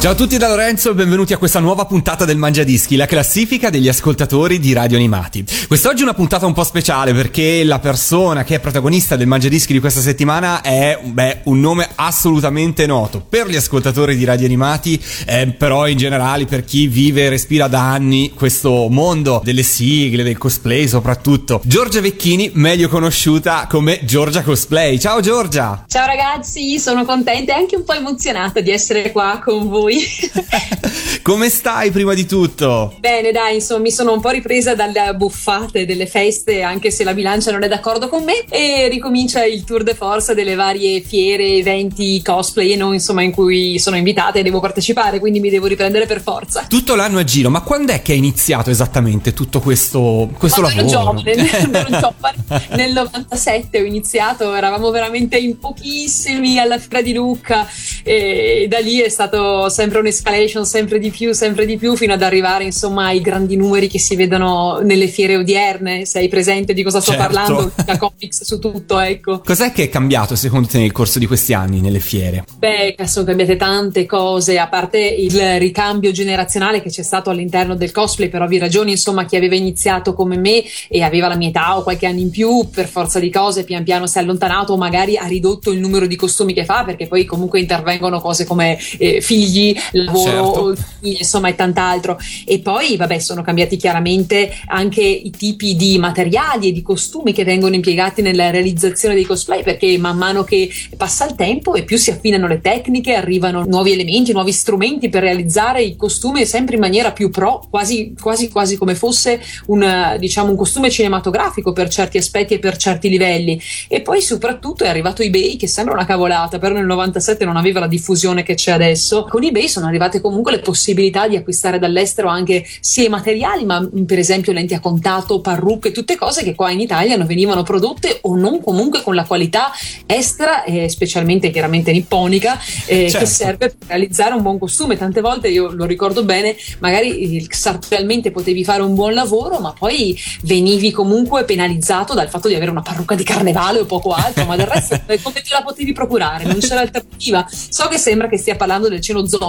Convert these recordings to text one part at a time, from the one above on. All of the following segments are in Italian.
Ciao a tutti da Lorenzo e benvenuti a questa nuova puntata del Mangiadischi, la classifica degli ascoltatori di Radio Animati. Quest'oggi è una puntata un po' speciale perché la persona che è protagonista del Mangiadischi di questa settimana è beh, un nome assolutamente noto per gli ascoltatori di Radio Animati, eh, però in generale per chi vive e respira da anni questo mondo delle sigle, del cosplay soprattutto. Giorgia Vecchini, meglio conosciuta come Giorgia Cosplay. Ciao Giorgia! Ciao ragazzi, sono contenta e anche un po' emozionata di essere qua con voi lui. Come stai prima di tutto? Bene, dai, insomma, mi sono un po' ripresa dalle buffate delle feste, anche se la bilancia non è d'accordo con me, e ricomincia il tour de force delle varie fiere, eventi, cosplay e non, insomma, in cui sono invitata e devo partecipare, quindi mi devo riprendere per forza. Tutto l'anno a giro, ma quando è che è iniziato esattamente tutto questo, questo Quando lavoro? Ero giovane, ero giovane, nel 97 ho iniziato, eravamo veramente in pochissimi alla Fiera di Lucca e da lì è stato sempre un'escalation sempre di più, sempre di più, fino ad arrivare insomma ai grandi numeri che si vedono nelle fiere odierne. Sei presente di cosa sto Certo. parlando? Da comics su tutto, ecco. Cos'è che è cambiato secondo te nel corso di questi anni nelle fiere? Beh, sono cambiate tante cose, a parte il ricambio generazionale che c'è stato all'interno del cosplay, per ovvie ragioni, insomma, chi aveva iniziato come me e aveva la mia età o qualche anno in più, per forza di cose, pian piano si è allontanato o magari ha ridotto il numero di costumi che fa, perché poi comunque intervengono cose come eh, figli, lavoro, Certo. insomma, e tant'altro. E poi, vabbè, sono cambiati chiaramente anche i tipi di materiali e di costumi che vengono impiegati nella realizzazione dei cosplay, perché man mano che passa il tempo e più si affinano le tecniche, arrivano nuovi elementi, nuovi strumenti per realizzare i costumi sempre in maniera più pro, quasi, quasi, quasi come fosse un, diciamo, un costume cinematografico per certi aspetti e per certi livelli. E poi soprattutto è arrivato eBay, che sembra una cavolata, però nel 97 non aveva la diffusione che c'è adesso. Con eBay sono arrivate comunque le possibilità di acquistare dall'estero anche sia i materiali, ma mh, per esempio lenti a contatto, parrucche, tutte cose che qua in Italia non venivano prodotte o non comunque con la qualità estera, e specialmente chiaramente nipponica, eh, Certo. che serve per realizzare un buon costume. Tante volte io lo ricordo bene, magari eh, sartorialmente potevi fare un buon lavoro, ma poi venivi comunque penalizzato dal fatto di avere una parrucca di carnevale o poco altro, ma del resto eh, come te la potevi procurare? Non c'era alternativa. So che sembra che stia parlando del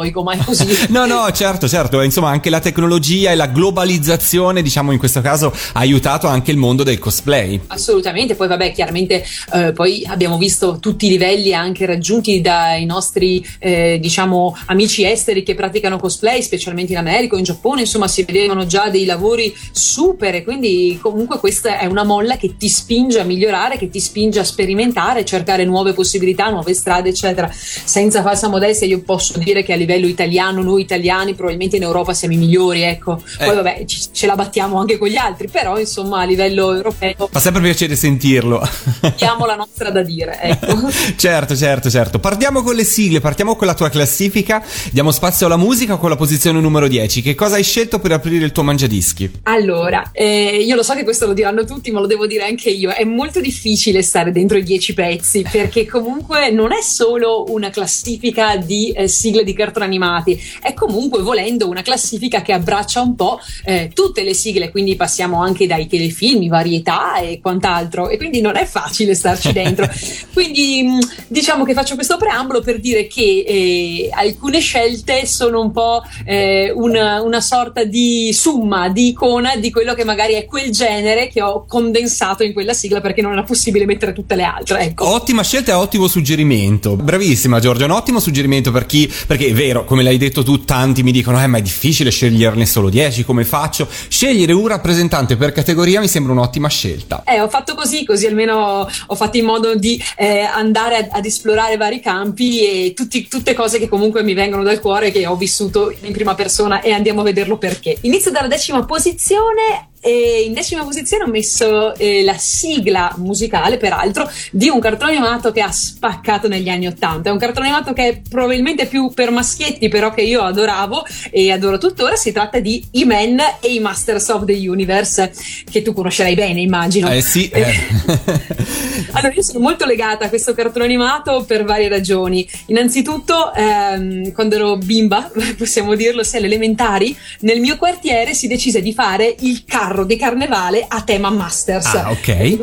cenozoico, ma è così. No, no, certo, certo, insomma anche la tecnologia e la globalizzazione, diciamo in questo caso, ha aiutato anche il mondo del cosplay. Assolutamente, poi vabbè, chiaramente eh, poi abbiamo visto tutti i livelli anche raggiunti dai nostri eh, diciamo amici esteri che praticano cosplay, specialmente in America o in Giappone, insomma si vedevano già dei lavori super e quindi comunque questa è una molla che ti spinge a migliorare, che ti spinge a sperimentare, cercare nuove possibilità, nuove strade, eccetera. Senza falsa modestia io posso dire che a livello italiano noi italiani probabilmente in Europa siamo i migliori, ecco. Poi Eh. vabbè, ci- ce la battiamo anche con gli altri, però insomma a livello europeo Fa sempre piacere sentirlo. abbiamo la nostra da dire, ecco. certo, certo, certo. Partiamo con le sigle, partiamo con la tua classifica. Diamo spazio alla musica con la posizione numero 10. Che cosa hai scelto per aprire il tuo mangiadischi? Allora, eh, io lo so che questo lo diranno tutti, ma lo devo dire anche io. È molto difficile stare dentro i dieci pezzi perché comunque non è solo una classifica di eh, sigle di cartoni animati, è comunque volendo una classifica che abbraccia un po' eh, tutte le sigle, quindi passiamo anche dai telefilm, varietà e quant'altro. E quindi non è facile starci dentro. Quindi mh, diciamo che faccio questo preambolo per dire che eh, alcune scelte sono un po' eh, una, una sorta di summa, di icona di quello che magari è quel genere che ho condensato in quella sigla perché non era possibile mettere tutte le altre. Ecco. Ottima scelta e ottimo suggerimento. Bravissima Giorgia, un ottimo suggerimento per chi, perché vero, come l'hai detto tu, tanti mi dicono, eh ma è difficile sceglierne solo 10, come faccio? Scegliere un rappresentante per categoria mi sembra un'ottima scelta. Eh, ho fatto così, così almeno ho fatto in modo di eh, andare ad, ad esplorare vari campi e tutti- tutte cose che comunque mi vengono dal cuore, che ho vissuto in prima persona e andiamo a vederlo perché. Inizio dalla decima posizione E in decima posizione ho messo eh, la sigla musicale, peraltro, di un cartone animato che ha spaccato negli anni Ottanta. È un cartone animato che è probabilmente più per maschietti, però che io adoravo e adoro tuttora. Si tratta di I-Man e i Masters of the Universe, che tu conoscerai bene, immagino. Eh sì. Eh. allora, io sono molto legata a questo cartone animato per varie ragioni. Innanzitutto, ehm, quando ero bimba, possiamo dirlo, se alle elementari, nel mio quartiere si decise di fare il carro carro di carnevale a tema Masters. Ah, ok.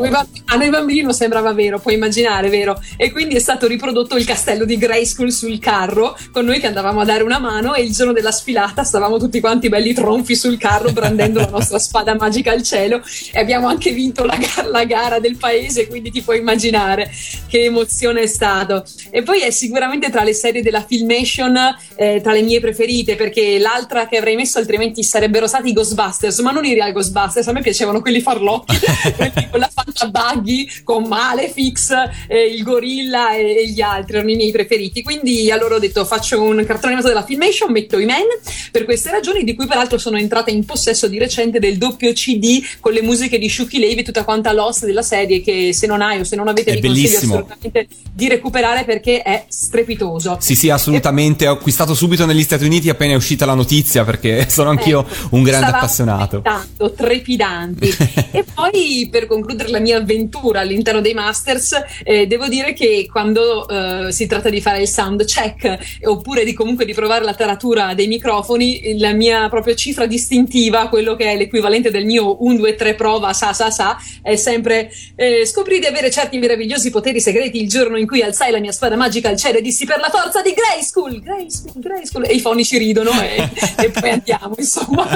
a noi bambini non sembrava vero, puoi immaginare, vero? E quindi è stato riprodotto il castello di Grayskull sul carro, con noi che andavamo a dare una mano e il giorno della sfilata stavamo tutti quanti belli tronfi sul carro brandendo la nostra spada magica al cielo e abbiamo anche vinto la, la gara del paese, quindi ti puoi immaginare che emozione è stato. E poi è sicuramente tra le serie della Filmation eh, tra le mie preferite, perché l'altra che avrei messo altrimenti sarebbero stati i Ghostbusters, ma non i real Ghostbusters Ghostbusters, a me piacevano quelli farlocchi, quelli con la Fantabuggy, con Malefix, eh, il gorilla e, e, gli altri erano i miei preferiti. Quindi allora ho detto faccio un cartone animato della Filmation, metto i men per queste ragioni, di cui peraltro sono entrata in possesso di recente del doppio CD con le musiche di Shuki Levy e tutta quanta l'host della serie che se non hai o se non avete è vi bellissimo. consiglio assolutamente di recuperare perché è strepitoso. Sì, sì, assolutamente. E... Ho acquistato subito negli Stati Uniti appena è uscita la notizia perché sono anch'io ecco, un grande appassionato. Tanto, trepidanti. e poi per concludere la mia avventura all'interno dei Masters, eh, devo dire che quando eh, si tratta di fare il sound check oppure di comunque di provare la taratura dei microfoni, la mia proprio cifra distintiva, quello che è l'equivalente del mio 1, 2, 3 prova, sa, sa, sa, è sempre eh, scoprì di avere certi meravigliosi poteri segreti il giorno in cui alzai la mia spada magica al cielo e dissi per la forza di Grayskull, Grayskull, Grayskull, e i fonici ridono e, e poi andiamo, insomma.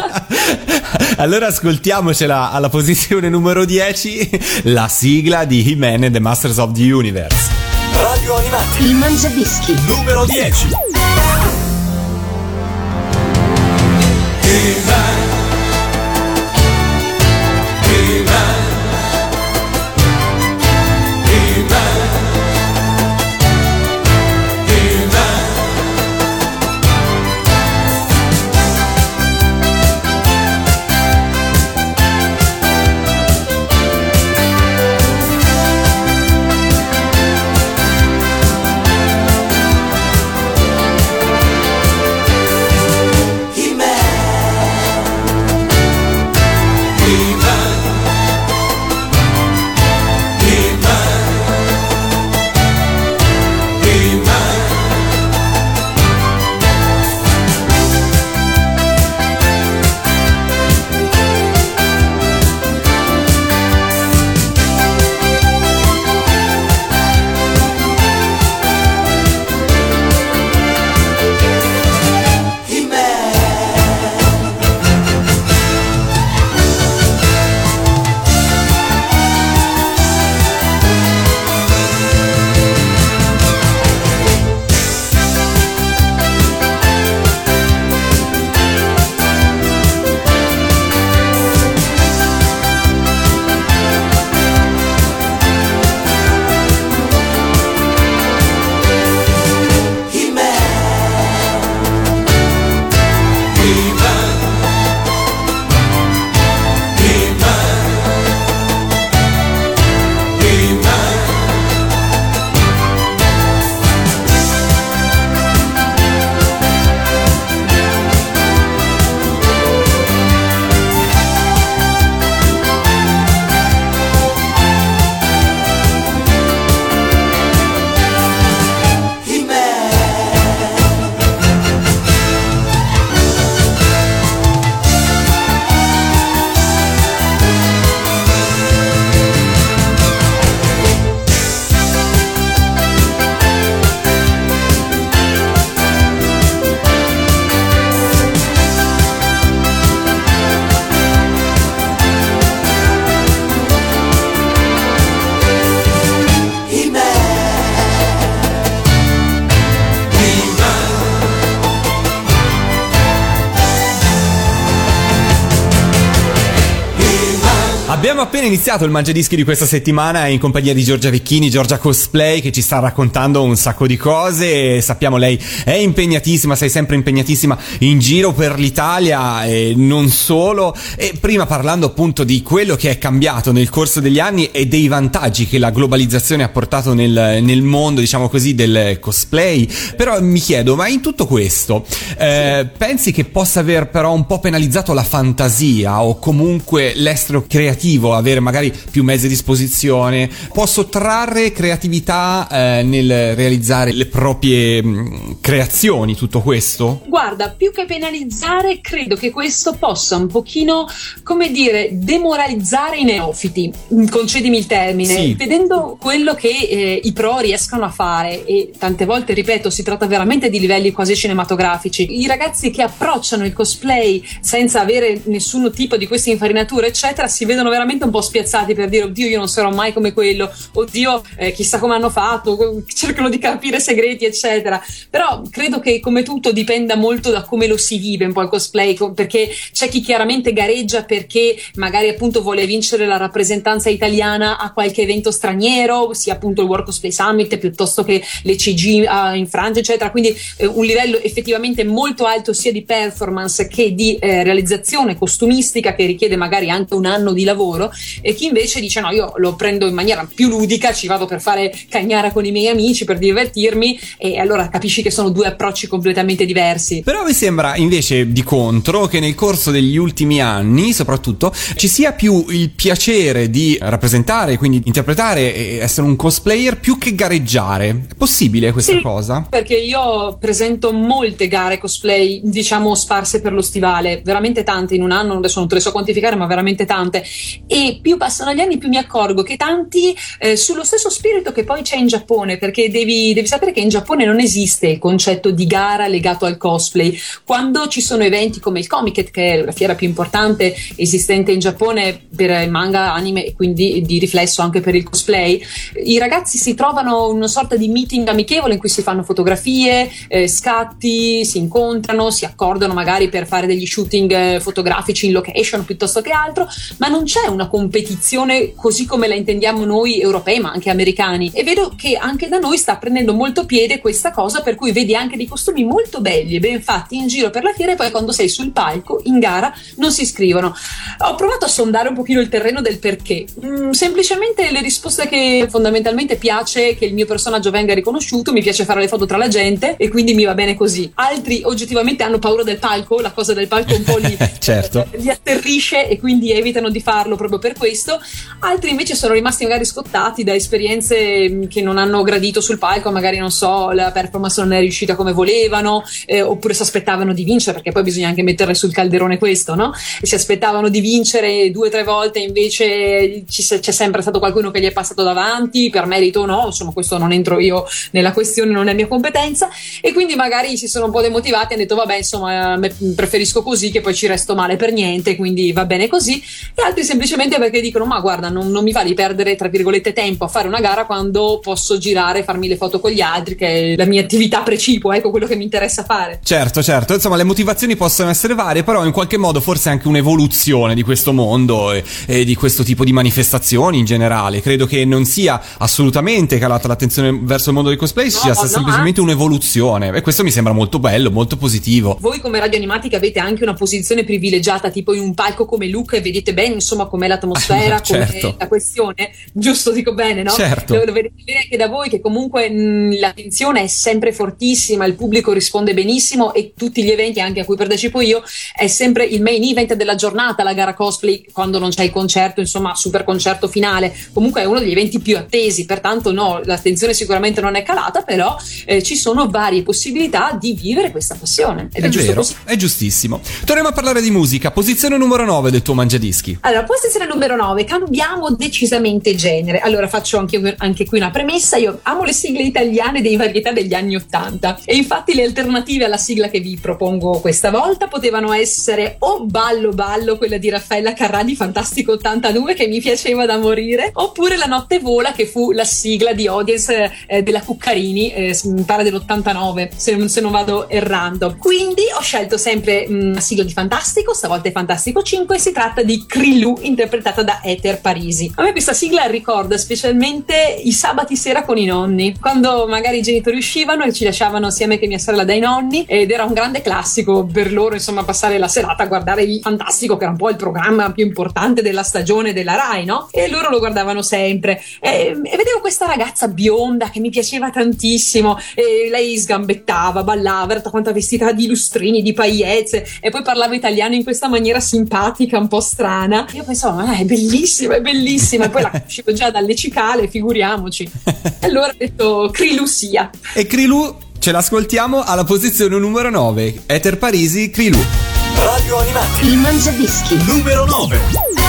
allora ascoltiamocela alla posizione numero 10, la sigla di He-Man and the Masters of the Universe. Radio Animati. Il Mangiadischi. Numero 10. Appena iniziato il Mangiadischi di questa settimana in compagnia di Giorgia Vecchini, Giorgia Cosplay, che ci sta raccontando un sacco di cose. Sappiamo lei è impegnatissima, sei sempre impegnatissima in giro per l'Italia e non solo. E prima parlando appunto di quello che è cambiato nel corso degli anni e dei vantaggi che la globalizzazione ha portato nel, nel mondo, diciamo così, del cosplay. Però mi chiedo, ma in tutto questo, eh, pensi che possa aver però un po' penalizzato la fantasia o comunque l'estero creativo? creativo, avere magari più mezzi a disposizione, può sottrarre creatività eh, nel realizzare le proprie mh, mm, creazioni, tutto questo? Guarda, più che penalizzare, credo che questo possa un pochino, come dire, demoralizzare i neofiti, mm, concedimi il termine, sì. vedendo quello che eh, i pro riescono a fare e tante volte, ripeto, si tratta veramente di livelli quasi cinematografici. I ragazzi che approcciano il cosplay senza avere nessun tipo di queste infarinature, eccetera, si vedono veramente un po' spiazzati per dire oddio io non sarò mai come quello, oddio eh, chissà come hanno fatto, cercano di capire segreti eccetera, però credo che come tutto dipenda molto da come lo si vive un po' il cosplay, perché c'è chi chiaramente gareggia perché magari appunto vuole vincere la rappresentanza italiana a qualche evento straniero, sia appunto il World Cosplay Summit piuttosto che le CG uh, in Francia eccetera, quindi eh, un livello effettivamente molto alto sia di performance che di eh, realizzazione costumistica che richiede magari anche un anno di lavoro e chi invece dice no io lo prendo in maniera più ludica ci vado per fare cagnara con i miei amici per divertirmi e allora capisci che sono due approcci completamente diversi. Però mi sembra invece di contro che nel corso degli ultimi anni soprattutto ci sia più il piacere di rappresentare quindi interpretare e essere un cosplayer più che gareggiare. È possibile questa sì, cosa? perché io presento molte gare cosplay diciamo sparse per lo stivale veramente tante in un anno adesso non te le so quantificare ma veramente tante. E più passano gli anni più mi accorgo che tanti eh, sullo stesso spirito che poi c'è in Giappone perché devi, devi, sapere che in Giappone non esiste il concetto di gara legato al cosplay. Quando ci sono eventi come il Comiket che è la fiera più importante esistente in Giappone per manga, anime e quindi di riflesso anche per il cosplay i ragazzi si trovano in una sorta di meeting amichevole in cui si fanno fotografie eh, scatti, si incontrano si accordano magari per fare degli shooting eh, fotografici in location piuttosto che altro ma non c'è una competizione così come la intendiamo noi europei ma anche americani. E vedo che anche da noi sta prendendo molto piede questa cosa per cui vedi anche dei costumi molto belli e ben fatti in giro per la fiera e poi quando sei sul palco in gara non si iscrivono. Ho provato a sondare un pochino il terreno del perché. Mm, semplicemente le risposte che fondamentalmente piace che il mio personaggio venga riconosciuto mi piace fare le foto tra la gente e quindi mi va bene così. Altri oggettivamente hanno paura del palco la cosa del palco un po' li, certo. li atterrisce e quindi evitano di farlo proprio per questo, altri invece sono rimasti magari scottati da esperienze mm, che non hanno gradito sul palco, magari non so, la performance non è riuscita come volevano, eh, oppure si aspettavano di vincere, perché poi bisogna anche mettere sul calderone questo, no? E si aspettavano di vincere due o tre volte, invece ci, c'è sempre stato qualcuno che gli è passato davanti, per merito o no, insomma questo non entro io nella questione, non è mia competenza, e quindi magari si sono un po' demotivati e hanno detto vabbè insomma preferisco così che poi ci resto male per niente, quindi va bene così, e altri semplicemente perché dicono ma guarda non, non, mi va di perdere tra virgolette tempo a fare una gara quando posso girare e farmi le foto con gli altri che è la mia attività precipua ecco quello che mi interessa fare. Certo certo. Insomma le motivazioni possono essere varie però in qualche modo forse anche un'evoluzione di questo mondo e, e di questo tipo di manifestazioni in generale. Credo che non sia assolutamente calata l'attenzione verso il mondo del cosplay no, sia no, semplicemente no, un'evoluzione. E questo mi sembra molto bello molto positivo. Voi come radio animatica avete anche una posizione privilegiata tipo in un palco come Luca e vedete bene insomma insomma com'è l'atmosfera, certo. com'è la questione, giusto dico bene, no? Certo. Lo, lo vedete anche da voi che comunque mh, l'attenzione è sempre fortissima, il pubblico risponde benissimo e tutti gli eventi anche a cui partecipo io è sempre il main event della giornata, la gara cosplay quando non c'è il concerto, insomma super concerto finale, comunque è uno degli eventi più attesi, pertanto no, l'attenzione sicuramente non è calata, però eh, ci sono varie possibilità di vivere questa passione. Ed è, è vero, così. è giustissimo. Torniamo a parlare di musica, posizione numero 9 del tuo mangiadischi. Allora, posizione numero 9, cambiamo decisamente genere. Allora faccio anche, anche, qui una premessa, io amo le sigle italiane dei varietà degli anni 80 e infatti le alternative alla sigla che vi propongo questa volta potevano essere o Ballo Ballo, quella di Raffaella Carrà di Fantastico 82 che mi piaceva da morire, oppure La Notte Vola che fu la sigla di audience eh, della Cuccarini, eh, mi pare dell'89 se, se, non vado errando. Quindi ho scelto sempre mh, mm, la sigla di Fantastico, stavolta è Fantastico 5 e si tratta di Krillu in interpretata da Ether Parisi. A me questa sigla ricorda specialmente i sabati sera con i nonni, quando magari i genitori uscivano e ci lasciavano assieme che mia sorella dai nonni ed era un grande classico per loro insomma passare la serata a guardare il Fantastico che era un po' il programma più importante della stagione della Rai, no? E loro lo guardavano sempre e, e vedevo questa ragazza bionda che mi piaceva tantissimo e lei sgambettava, ballava, era quanta vestita di lustrini, di pagliezze e poi parlava italiano in questa maniera simpatica, un po' strana. Io pensavo, ma è bellissima, è bellissima. E poi la conoscevo già dalle cicale, figuriamoci. E allora ho detto Crilusia. E Crilu ce l'ascoltiamo alla posizione numero 9. Ether Parisi, Crilu. Radio Animati. Il Mangiadischi. Numero 9.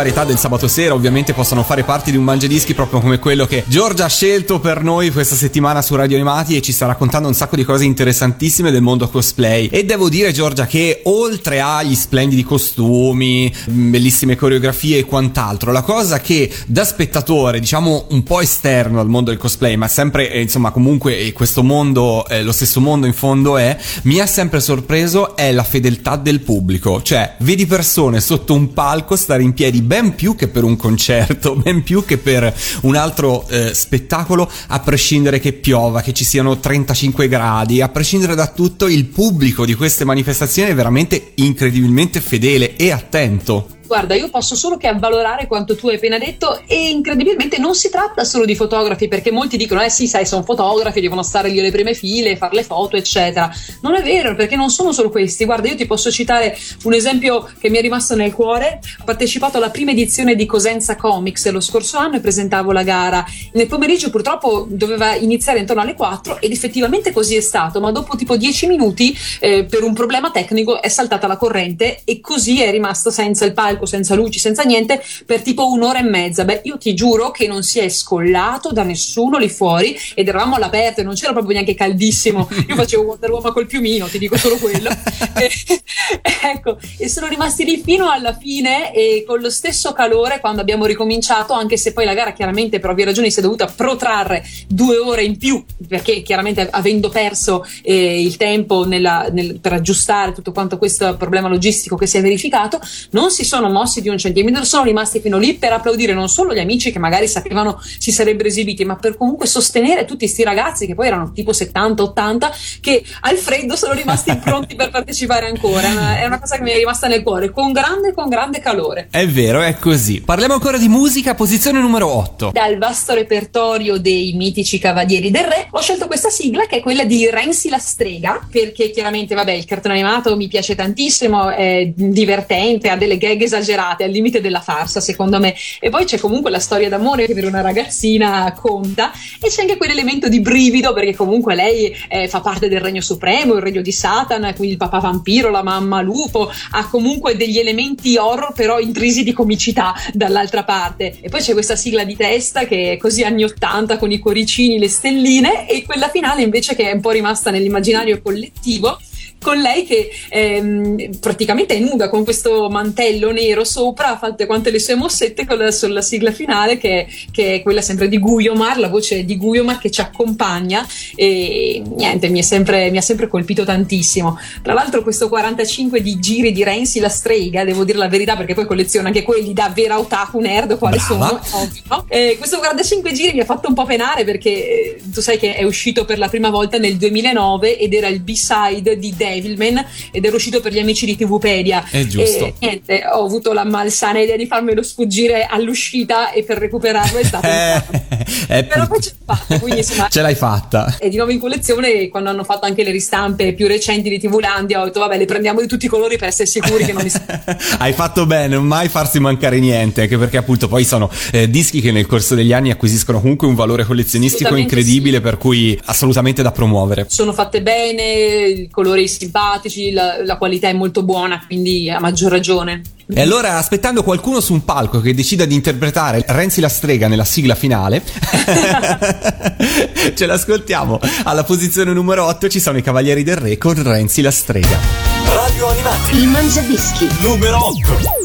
Varietà del sabato sera ovviamente possono fare parte di un mangiadischi proprio come quello che Giorgia ha scelto per noi questa settimana su Radio Animati e ci sta raccontando un sacco di cose interessantissime del mondo cosplay. E devo dire Giorgia che oltre agli splendidi costumi, bellissime coreografie e quant'altro, la cosa che da spettatore, diciamo un po' esterno al mondo del cosplay, ma sempre eh, insomma comunque eh, questo mondo, eh, lo stesso mondo in fondo è, mi ha sempre sorpreso è la fedeltà del pubblico. Cioè, vedi persone sotto un palco stare in piedi ben più che per un concerto, ben più che per un altro eh, spettacolo, a prescindere che piova, che ci siano 35 gradi, a prescindere da tutto, il pubblico di queste manifestazioni è veramente incredibilmente fedele e attento. Guarda, io posso solo che avvalorare quanto tu hai appena detto e incredibilmente non si tratta solo di fotografi perché molti dicono eh sì, sai, sono fotografi, devono stare lì alle prime file, fare le foto, eccetera. Non è vero perché non sono solo questi. Guarda, io ti posso citare un esempio che mi è rimasto nel cuore. Ho partecipato alla prima edizione di Cosenza Comics lo scorso anno e presentavo la gara. Nel pomeriggio purtroppo doveva iniziare intorno alle 4 ed effettivamente così è stato, ma dopo tipo 10 minuti eh, per un problema tecnico è saltata la corrente e così è rimasto senza il palco, senza luci, senza niente per tipo un'ora e mezza. Beh, io ti giuro che non si è scollato da nessuno lì fuori ed eravamo all'aperto e non c'era proprio neanche caldissimo. Io facevo Wonder Woman col piumino, ti dico solo quello. e, ecco, e sono rimasti lì fino alla fine e con lo stesso calore quando abbiamo ricominciato, anche se poi la gara chiaramente per ovvie ragioni si è dovuta protrarre due ore in più, perché chiaramente avendo perso eh, il tempo nella- nel- per aggiustare tutto quanto questo problema logistico che si è verificato, non si sono mossi di un centimetro, sono rimasti fino lì per applaudire non solo gli amici che magari sapevano si sarebbero esibiti, ma per comunque sostenere tutti questi ragazzi che poi erano tipo 70-80 che al freddo sono rimasti pronti per partecipare ancora. È una, cosa che mi è rimasta nel cuore, con grande, con grande calore. È vero, è così. Parliamo ancora di musica, posizione numero 8. Dal vasto repertorio dei mitici Cavalieri del Re ho scelto questa sigla che è quella di Renzi la strega perché chiaramente vabbè il cartone animato mi piace tantissimo, è divertente, ha delle gag esagerate al limite della farsa secondo me. E poi c'è comunque la storia d'amore che per una ragazzina conta e c'è anche quell'elemento di brivido perché comunque lei eh, fa parte del regno supremo, il regno di Satana, quindi il papà vampiro, la mamma lupo, ha comunque degli elementi horror però intrisi di comicità dall'altra parte. E poi c'è questa sigla di testa che è così anni 80 con i cuoricini, le stelline e quella finale invece che è un po' rimasta nell'immaginario collettivo con lei che ehm, praticamente è nuda con questo mantello nero sopra, ha quante le sue mossette con la, sulla sigla finale che, che è quella sempre di Guiomar, la voce di Guiomar che ci accompagna e niente, mi, è sempre, mi ha sempre colpito tantissimo. Tra l'altro questo 45 di giri di Renzi la strega, devo dire la verità perché poi colleziono anche quelli da vera otaku nerd quale Brava. sono, ovvio? Eh, questo 45 giri mi ha fatto un po' penare perché eh, tu sai che è uscito per la prima volta nel 2009 ed era il B-side di Devilman ed era uscito per gli amici di TVpedia. È giusto. E niente, ho avuto la malsana idea di farmelo sfuggire all'uscita e per recuperarlo è stato Eh, Però poi ce l'ho fatta, quindi insomma Ce l'hai fatta. è di nuovo in collezione quando hanno fatto anche le ristampe più recenti di TV Landia ho detto vabbè le prendiamo di tutti i colori per essere sicuri che non mi Hai fatto bene, non mai farsi mancare niente, anche perché appunto poi sono eh, dischi che nel corso degli anni acquisiscono comunque un valore collezionistico incredibile, sì. per cui assolutamente da promuovere. sono fatte bene, i colori simpatici, la, la qualità è molto buona, quindi a maggior ragione. E allora, aspettando qualcuno su un palco che decida di interpretare Renzi la strega nella sigla finale, ce l'ascoltiamo. Alla posizione numero 8 ci sono i Cavalieri del Re con Renzi la strega. Radio Animati Il Mangiadischi. numero 8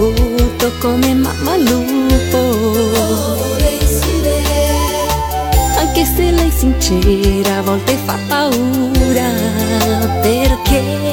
acuto come mamma lupo. Anche se lei è sincera, a volte fa paura. Perché?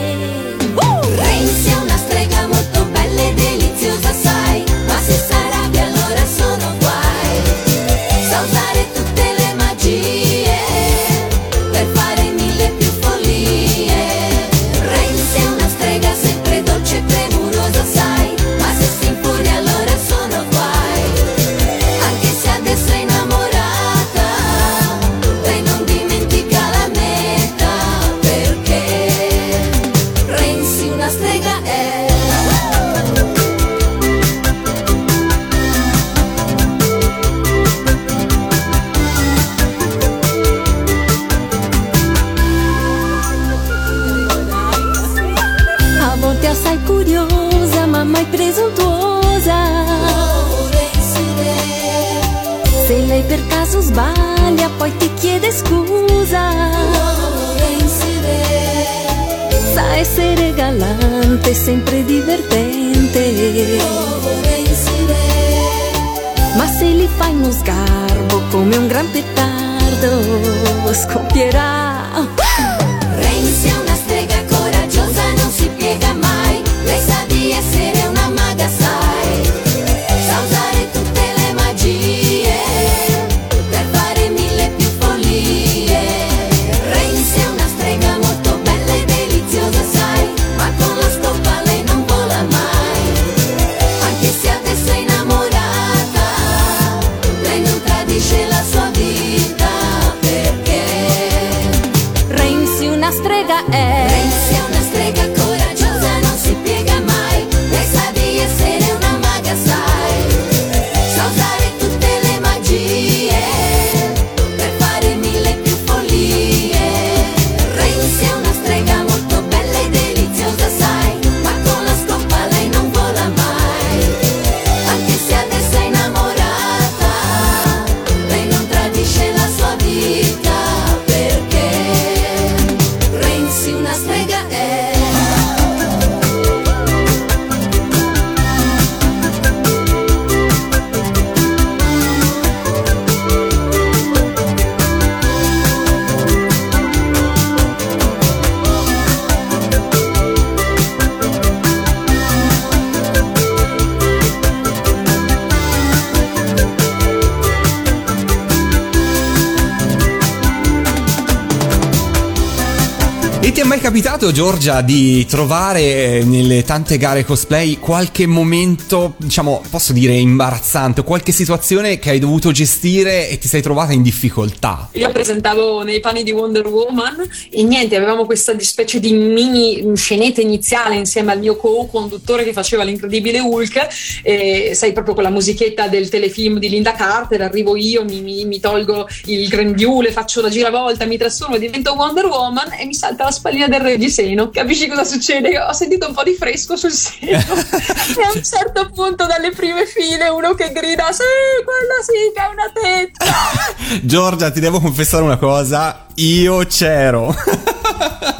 Da capitato, Giorgia, di trovare nelle tante gare cosplay qualche momento, diciamo, posso dire imbarazzante, qualche situazione che hai dovuto gestire e ti sei trovata in difficoltà? Io presentavo nei panni di Wonder Woman e niente, avevamo questa specie di mini scenetta iniziale insieme al mio co-conduttore che faceva l'incredibile Hulk, e sai proprio con la musichetta del telefilm di Linda Carter, arrivo io, mi, mi- mi tolgo il grembiule, faccio la giravolta, mi trasformo, divento Wonder Woman e mi salta la spallina del reggiseno. Capisci cosa succede? Ho sentito un po' di fresco sul seno e a un certo punto dalle prime file uno che grida sì, quella sì che è una tetta. Giorgia, ti devo confessare una cosa, io c'ero.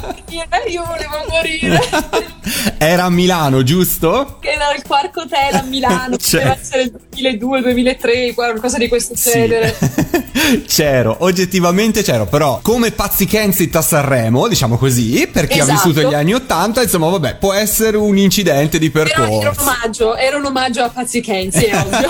Io, io volevo morire. Era a Milano, giusto? che era il Quark Hotel a Milano, Cioè. poteva essere il 2002-2003, qualcosa di questo Sì. genere. c'ero, oggettivamente c'ero, però come Pazzi Kensit a Sanremo, diciamo così, per chi ha Esatto. vissuto gli anni 80, insomma, vabbè, può essere un incidente di Era, era un percorso. omaggio, era un omaggio a Pazzi Kenzi, è ovvio.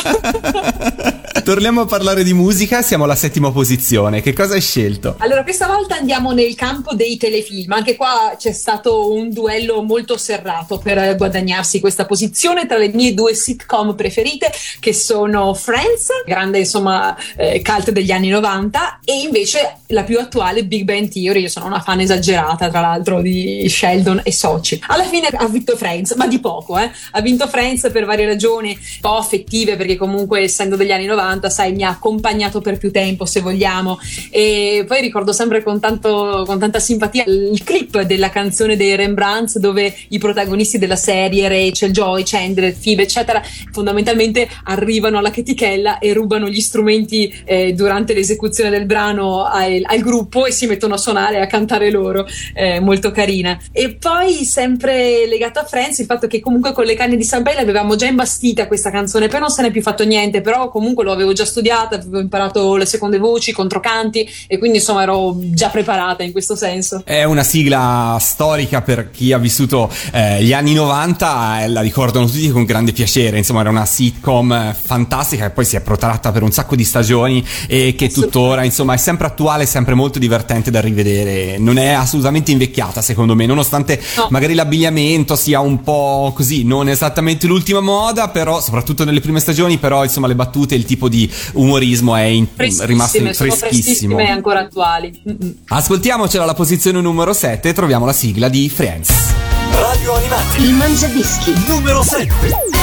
Torniamo a parlare di musica, siamo alla settima posizione. Che cosa hai scelto? Allora, questa volta andiamo nel campo dei telefilm. Anche qua c'è stato un duello molto serrato per guadagnarsi questa posizione tra le mie due sitcom preferite, che sono Friends, grande insomma eh, cult degli anni 90, e invece la più attuale Big Bang Theory. Io sono una fan esagerata, tra l'altro, di Sheldon e Soci. Alla fine ha vinto Friends, ma di poco, eh. Ha vinto Friends per varie ragioni, un po' affettive, perché comunque essendo degli anni 90, sai, mi ha accompagnato per più tempo, se vogliamo. E poi ricordo sempre con, tanto, con tanta simpatia il clip della canzone dei Rembrandts dove i protagonisti della serie, Rachel, Joy, Chandler, Phoebe, eccetera, fondamentalmente arrivano alla chetichella e rubano gli strumenti eh, durante l'esecuzione del brano al, al gruppo e si mettono a suonare e a cantare loro. Eh, molto carina. E poi, sempre legato a Friends, il fatto che comunque con le canne di San Bale avevamo già imbastita questa canzone, poi non se n'è più fatto niente, però comunque lo avevo già studiata, avevo imparato le seconde voci, i controcanti e quindi insomma ero già preparata in questo senso. È una sigla storica per chi ha vissuto eh, gli anni 90, eh, la ricordano tutti con grande piacere. Insomma, era una sitcom eh, fantastica che poi si è protratta per un sacco di stagioni e che tuttora, insomma, è sempre attuale, sempre molto divertente da rivedere. Non è assolutamente invecchiata, secondo me, nonostante No. magari l'abbigliamento sia un po' così, non esattamente l'ultima moda, però soprattutto nelle prime stagioni, però insomma le battute, il tipo di umorismo è in- rimasto Freschissime, sono freschissimo. freschissime e ancora attuali. Ascoltiamocela alla posizione numero 7 e troviamo abbiamo la sigla di Friends. Radio Animati. Il Mangiadischi. Numero 7.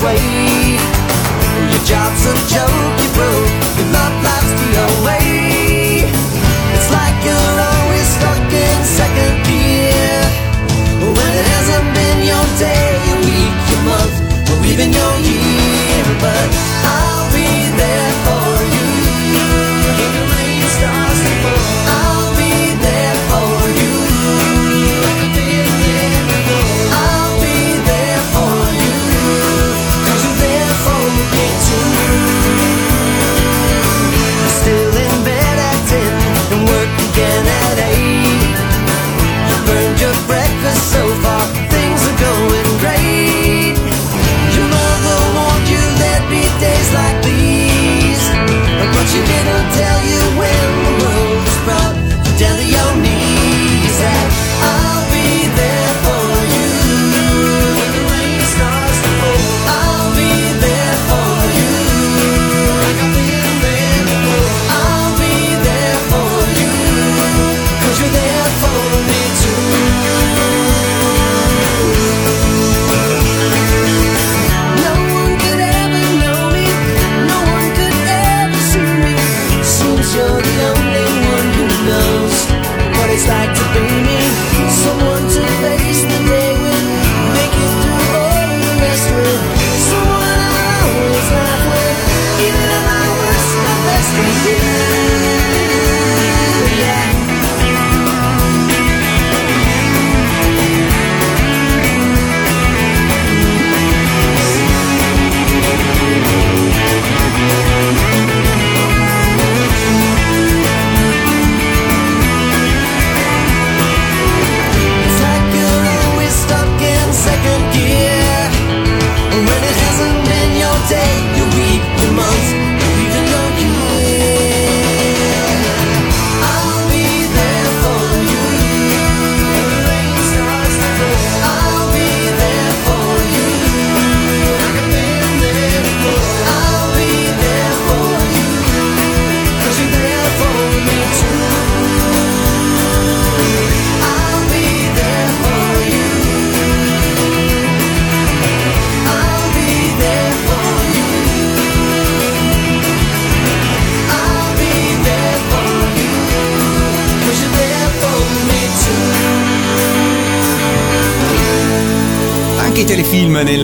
way. Your job's a joke. but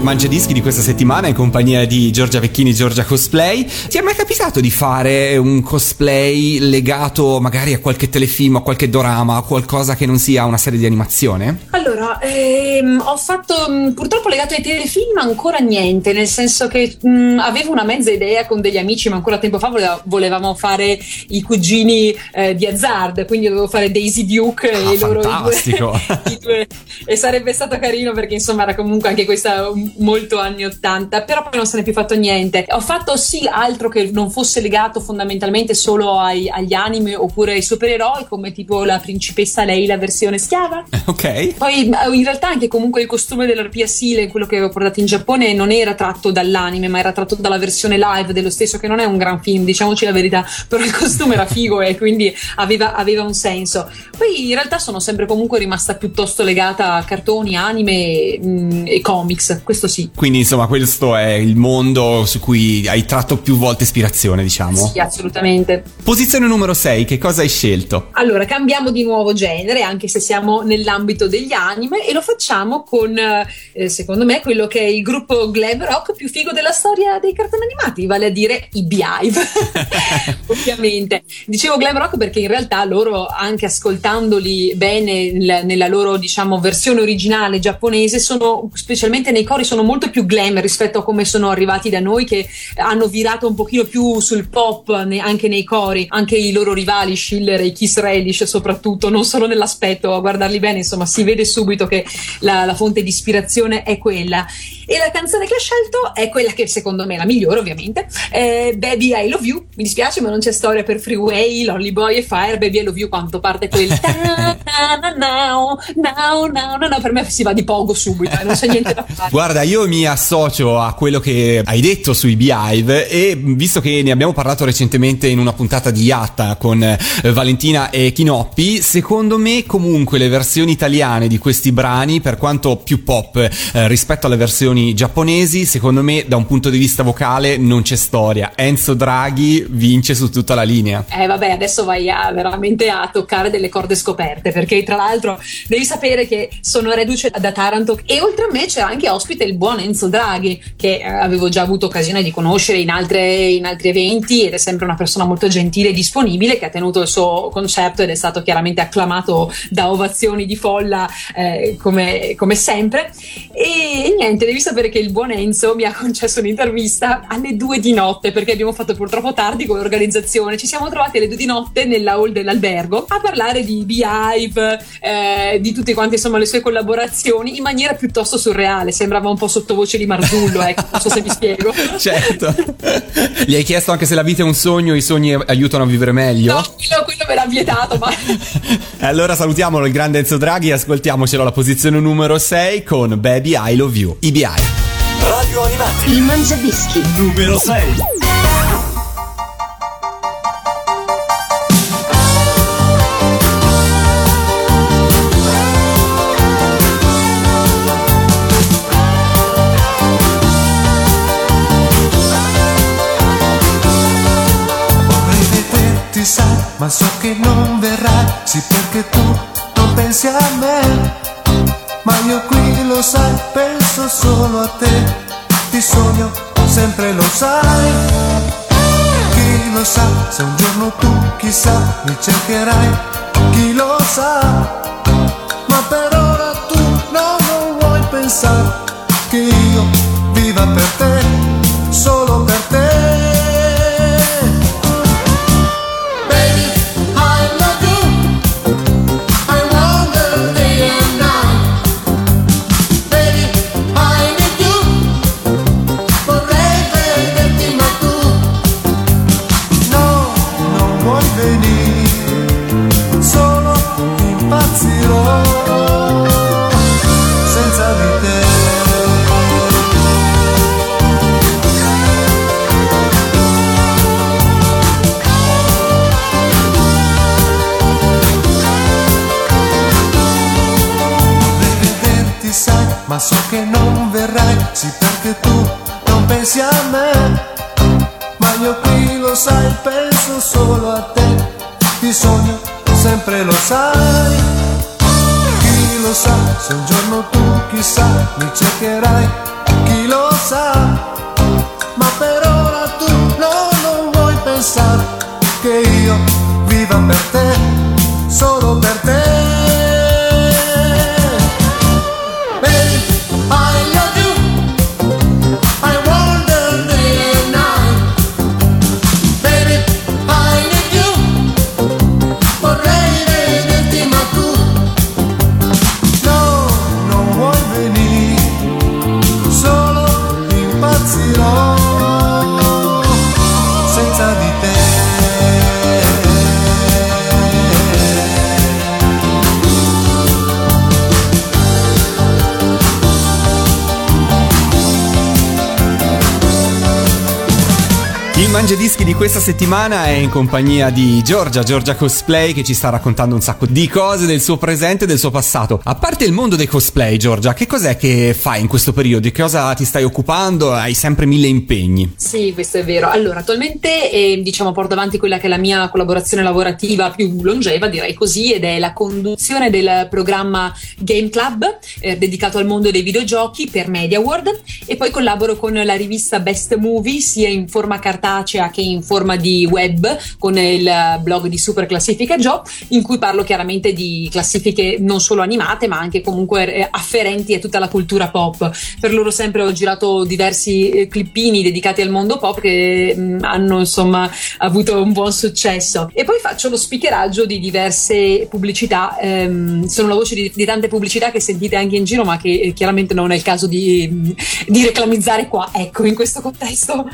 nel Mangiadischi di questa settimana in compagnia di Giorgia Vecchini, Giorgia Cosplay. Ti è mai capitato di fare un cosplay legato magari a qualche telefilm, a qualche dorama, a qualcosa che non sia una serie di animazione? Allora, ehm, ho fatto mh, purtroppo legato ai telefilm ancora niente, nel senso che mh, avevo una mezza idea con degli amici, ma ancora tempo fa voleva- volevamo fare i cugini eh, di Hazard, quindi dovevo fare Daisy Duke Ah, e loro i due, i due- e sarebbe stato carino perché insomma era comunque anche questa um, molto anni 80, però poi non se n'è più fatto niente. Ho fatto sì altro che non fosse legato fondamentalmente solo ai- agli anime oppure ai supereroi, come tipo la principessa lei, la versione schiava. Ok. Poi in realtà anche comunque il costume dell'arpia Sile, quello che avevo portato in Giappone, non era tratto dall'anime, ma era tratto dalla versione live dello stesso, che non è un gran film, diciamoci la verità, però il costume era figo e quindi aveva, aveva un senso. Poi in realtà sono sempre comunque rimasta piuttosto legata cartoni, anime mm, e comics, questo sì. Quindi insomma questo è il mondo su cui hai tratto più volte ispirazione, diciamo. Sì, assolutamente. Posizione numero 6, che cosa hai scelto? Allora, cambiamo di nuovo genere, anche se siamo nell'ambito degli anime, e lo facciamo con, eh, secondo me, quello che è il gruppo glam rock più figo della storia dei cartoni animati, vale a dire i Beehive. Ovviamente. Dicevo glam rock perché in realtà loro, anche ascoltandoli bene nel- nella loro, diciamo, versione originale giapponese, sono, specialmente nei cori, sono molto più glam rispetto a come sono arrivati da noi, che hanno virato un pochino più sul pop ne- anche nei cori, anche i loro rivali Schiller e i Kiss Relish soprattutto, non solo nell'aspetto, a guardarli bene, insomma, si vede subito che la, la fonte di ispirazione è quella. E la canzone che ho scelto è quella che secondo me è la migliore, ovviamente. È Baby I Love You. Mi dispiace, ma non c'è storia per Freeway, Lonely Boy e Fire. Baby I Love You, quanto parte quel. na- now, now, now, now, now. Per me si va di pogo subito, eh, non c'è niente da fare. Guarda, io mi associo a quello che hai detto sui Beehive e visto che ne abbiamo parlato recentemente in una puntata di Yatta con eh, Valentina e Chinoppi, secondo me comunque le versioni italiane di questi brani, per quanto più pop eh, rispetto alle versioni giapponesi, secondo me da un punto di vista vocale non c'è storia. Enzo Draghi vince su tutta la linea. Eh vabbè, adesso vai a, veramente a toccare delle corde scoperte, perché tra l'altro devi sapere che sono reduce da Taranto e oltre a me c'era anche ospite il buon Enzo Draghi, che eh, avevo già avuto occasione di conoscere in, altre- in altri eventi ed è sempre una persona molto gentile e disponibile che ha tenuto il suo concerto ed è stato chiaramente acclamato da ovazioni di folla eh, come, come sempre. E, e niente, devi sapere che il buon Enzo mi ha concesso un'intervista alle due di notte perché abbiamo fatto purtroppo tardi con l'organizzazione. Ci siamo trovati alle due di notte nella hall dell'albergo a parlare di Beehive, eh, di tutte quante insomma le sue collaborazioni in maniera piuttosto surreale. Sembrava un po' sottovoce di Marzullo, ecco, non so se mi spiego. Certo. Gli hai chiesto anche se la vita è un sogno, i sogni aiutano a vivere meglio? No, quello, quello me l'ha vietato, ma Allora salutiamolo il grande Enzo Draghi e ascoltiamocelo alla posizione numero 6 con Baby I Love You, IBI. Radio Animati. Il Mangiadischi. Numero 6. Sai, ma so che non verrai, sì perché tu non pensi a me. Ma io qui lo sai, penso solo a te, ti sogno, sempre lo sai. Chi lo sa, se un giorno tu chissà mi cercherai, chi lo sa. Ma per ora tu no, non vuoi pensare che io viva per te, solo per te. So che non verrai Sì perché tu non pensi a me Ma io qui lo sai Penso solo a te Ti sogno sempre lo sai Chi lo sa se un giorno tu chissà mi cercherai, chi lo sa. Ma per ora tu no, non vuoi pensare che io viva per te, solo per te. Il Mangiadischi di questa settimana è in compagnia di Giorgia, Giorgia Cosplay, che ci sta raccontando un sacco di cose del suo presente e del suo passato. A parte il mondo dei cosplay, Giorgia, che cos'è che fai in questo periodo? Di cosa ti stai occupando? Hai sempre mille impegni. Sì, questo è vero. Allora, attualmente eh, diciamo porto avanti quella che è la mia collaborazione lavorativa più longeva, direi così, ed è la conduzione del programma Game Club eh, dedicato al mondo dei videogiochi per Media World e poi collaboro con la rivista Best Movie sia in forma cartacea che in forma di web con il blog di Super Classifica Joe in cui parlo chiaramente di classifiche non solo animate ma anche comunque eh, afferenti a tutta la cultura pop. Per loro sempre ho girato diversi eh, clippini dedicati al mondo pop che mh, hanno insomma avuto un buon successo e poi faccio lo speakeraggio di diverse pubblicità ehm, sono la voce di, di tante pubblicità che sentite anche in giro ma che eh, chiaramente non è il caso di, mh, di reclamizzare qua ecco in questo contesto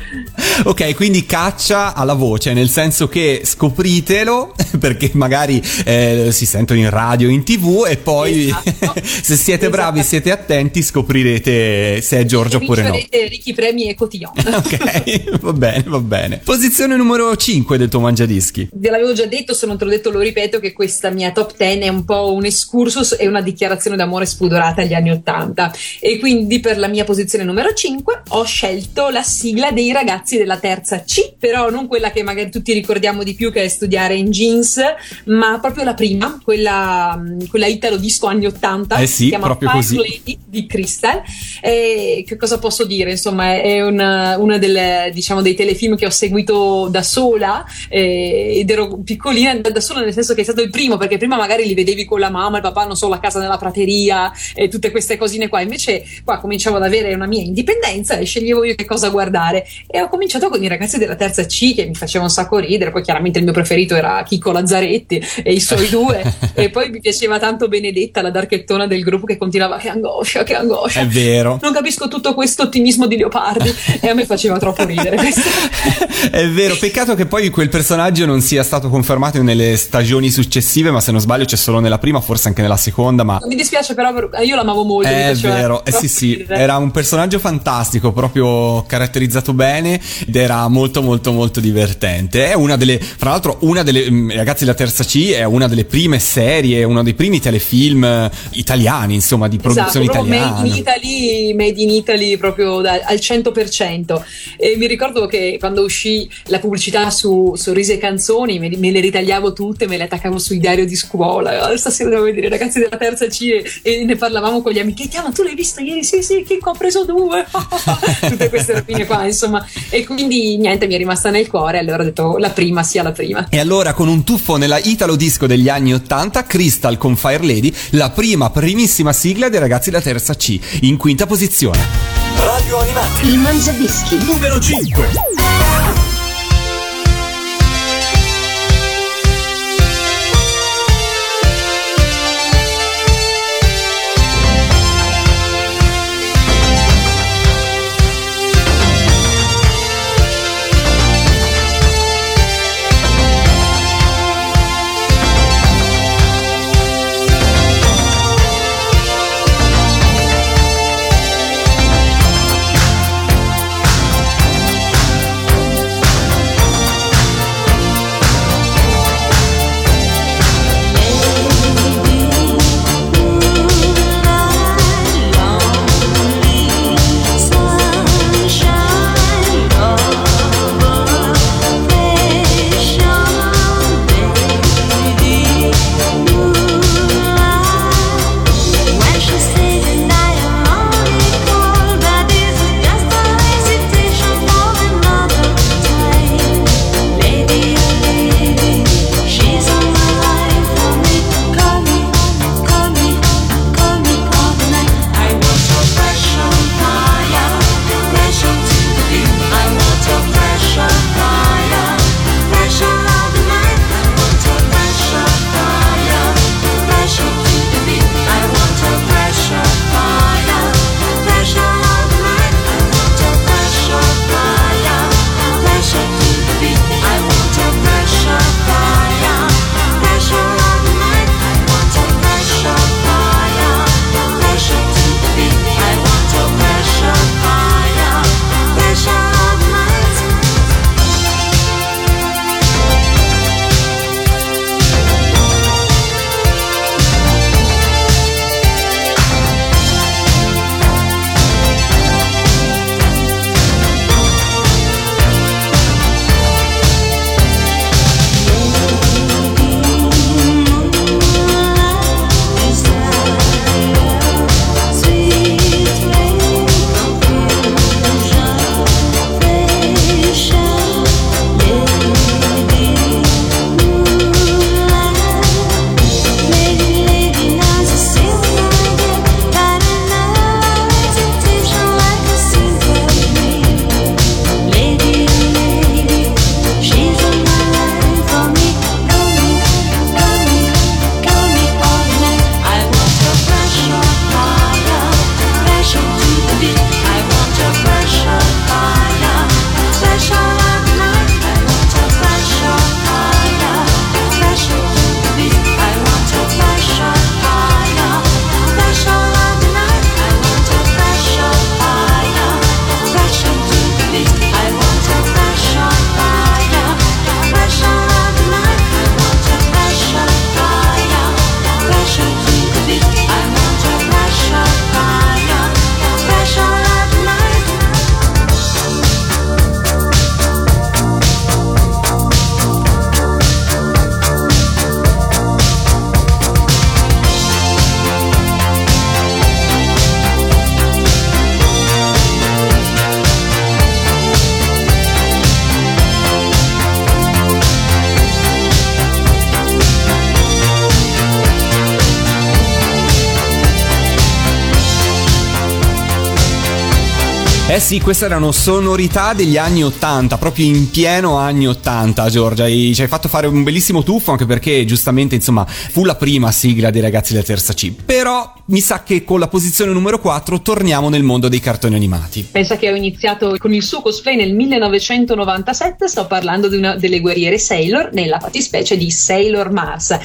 Ok, quindi caccia alla voce, nel senso che scopritelo, perché magari eh, si sentono in radio, in tv e poi Esatto. se siete bravi, Esatto. siete attenti, scoprirete se è Giorgia oppure no. ricchi premi e cotillon Ok, va bene, va bene. Posizione numero 5 del tuo mangiadischi. Ve l'avevo già detto, se non te l'ho detto lo ripeto che questa mia top 10 è un po' un excursus e una dichiarazione d'amore spudorata agli anni 80 e quindi per la mia posizione numero 5 ho scelto la sigla dei ragazzi della terza C, però non quella che magari tutti ricordiamo di più che è studiare in jeans, ma proprio la prima, quella, quella italo disco anni 80, Eh sì, si chiama proprio così. Lady di Crystal. E che cosa posso dire? Insomma, è una, una delle, diciamo, dei telefilm che ho seguito da sola eh, ed ero piccolina da, da sola nel senso che è stato il primo, perché prima magari li vedevi con la mamma, il papà, non so, la casa nella prateria e tutte queste cosine qua. Invece qua cominciavo ad avere una mia indipendenza e sceglievo io che cosa guardare. E ho cominciato con i ragazzi della terza C che mi faceva un sacco ridere. Poi chiaramente il mio preferito era Chico Lazzaretti e i suoi due. e poi mi piaceva tanto Benedetta, la darchettona del gruppo che continuava che angoscia, che angoscia. È vero. Non capisco tutto questo ottimismo di Leopardi e a me faceva troppo ridere. È vero, peccato che poi quel personaggio non sia stato confermato nelle stagioni successive, ma se non sbaglio c'è solo nella prima, forse anche nella seconda, ma Mi dispiace però, per- io l'amavo molto. È vero, eh sì sì, ridere. era un personaggio fantastico, proprio caratterizzato bene ed era molto molto molto divertente. È una delle, fra l'altro una delle, mm, ragazzi della terza C è una delle prime serie, uno dei primi telefilm eh, italiani, insomma, di produzione esatto, italiana. Made in Italy, made in Italy proprio da- al 100%. E mi ricordo che quando uscì la pubblicità su Sorrisi e Canzoni me, me le ritagliavo tutte, me le attaccavo sul diario di scuola. Stasera devo vedere i ragazzi della terza C e, e ne parlavamo con gli amici. Che ma tu l'hai vista ieri? Sì, sì, che ho preso due. Tutte queste rapine qua, insomma. E quindi niente, mi è rimasta nel cuore. Allora ho detto la prima sia la prima. E allora con un tuffo nella Italo Disco degli anni 80, Crystal con Fire Lady, la prima primissima sigla dei ragazzi della terza C, in quinta posizione. Radio Animati. Il Mangiadischi. Numero 5. Eh sì, queste erano sonorità degli anni 80, proprio in pieno anni 80, Giorgia. E ci hai fatto fare un bellissimo tuffo anche perché giustamente, insomma, fu la prima sigla dei ragazzi della terza C. Però mi sa che con la posizione numero 4 torniamo nel mondo dei cartoni animati. Pensa che ho iniziato con il suo cosplay nel 1997, sto parlando di una delle guerriere Sailor, nella fattispecie di Sailor Mars.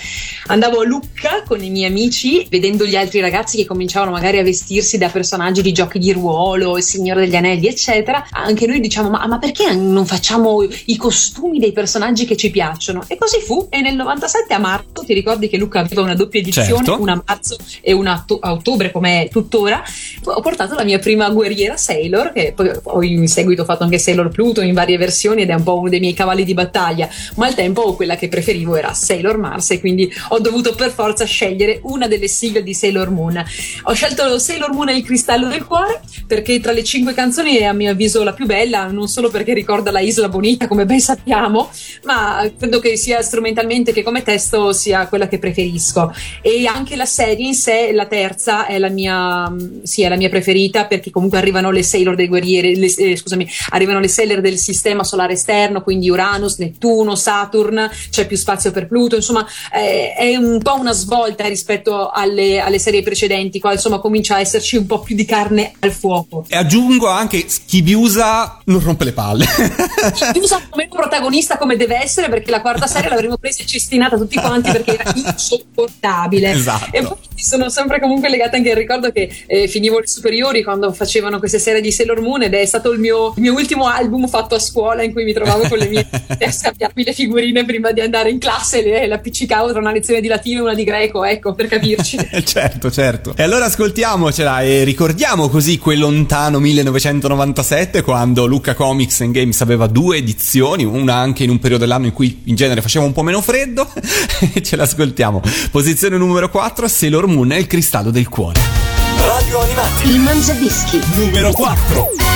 Andavo a Lucca con i miei amici, vedendo gli altri ragazzi che cominciavano magari a vestirsi da personaggi di giochi di ruolo, il Signore degli Anelli, eccetera. Anche noi diciamo: ma, ma perché non facciamo i costumi dei personaggi che ci piacciono? E così fu. E nel 97 a marzo, ti ricordi che Lucca aveva una doppia edizione, Certo. una a marzo e una a ottobre, come è tuttora. Ho portato la mia prima guerriera Sailor, che poi, poi in seguito ho fatto anche Sailor Pluto in varie versioni ed è un po' uno dei miei cavalli di battaglia. Ma al tempo quella che preferivo era Sailor Mars e quindi ho dovuto per forza scegliere una delle sigle di Sailor Moon. Ho scelto Sailor Moon e il cristallo del cuore perché tra le cinque canzoni è a mio avviso la più bella, non solo perché ricorda la Isla Bonita, come ben sappiamo, ma credo che sia strumentalmente che come testo sia quella che preferisco. E anche la serie in sé, la terza, è la mia, sì, è la mia preferita perché comunque arrivano le Sailor dei guerrieri, le- eh, scusami, arrivano le Sailor del sistema solare esterno, quindi Uranus, Nettuno, Saturn, c'è più spazio per Pluto, insomma eh, è un po' una svolta rispetto alle, alle serie precedenti, qua insomma comincia a esserci un po' più di carne al fuoco. E aggiungo anche Schibiusa non rompe le palle. Usa come protagonista come deve essere perché la quarta serie l'avremmo presa e cestinata tutti quanti perché era insopportabile. Esatto. E poi sono sempre comunque legata anche al ricordo che eh, finivo le superiori quando facevano queste serie di Sailor Moon ed è stato il mio, il mio ultimo album fatto a scuola in cui mi trovavo con le mie scambiabili figurine prima di andare in classe e le, le appiccicavo tra una lezione di latino e una di greco, ecco, per capirci. certo, certo. E allora ascoltiamocela e ricordiamo così quel lontano 1997 quando Lucca Comics and Games aveva due edizioni, una anche in un periodo dell'anno in cui in genere faceva un po' meno freddo. E Ce l'ascoltiamo. Posizione numero 4, Sailor Moon e il cristallo del cuore. Radio Animati. Il Mangiadischi. Numero 4.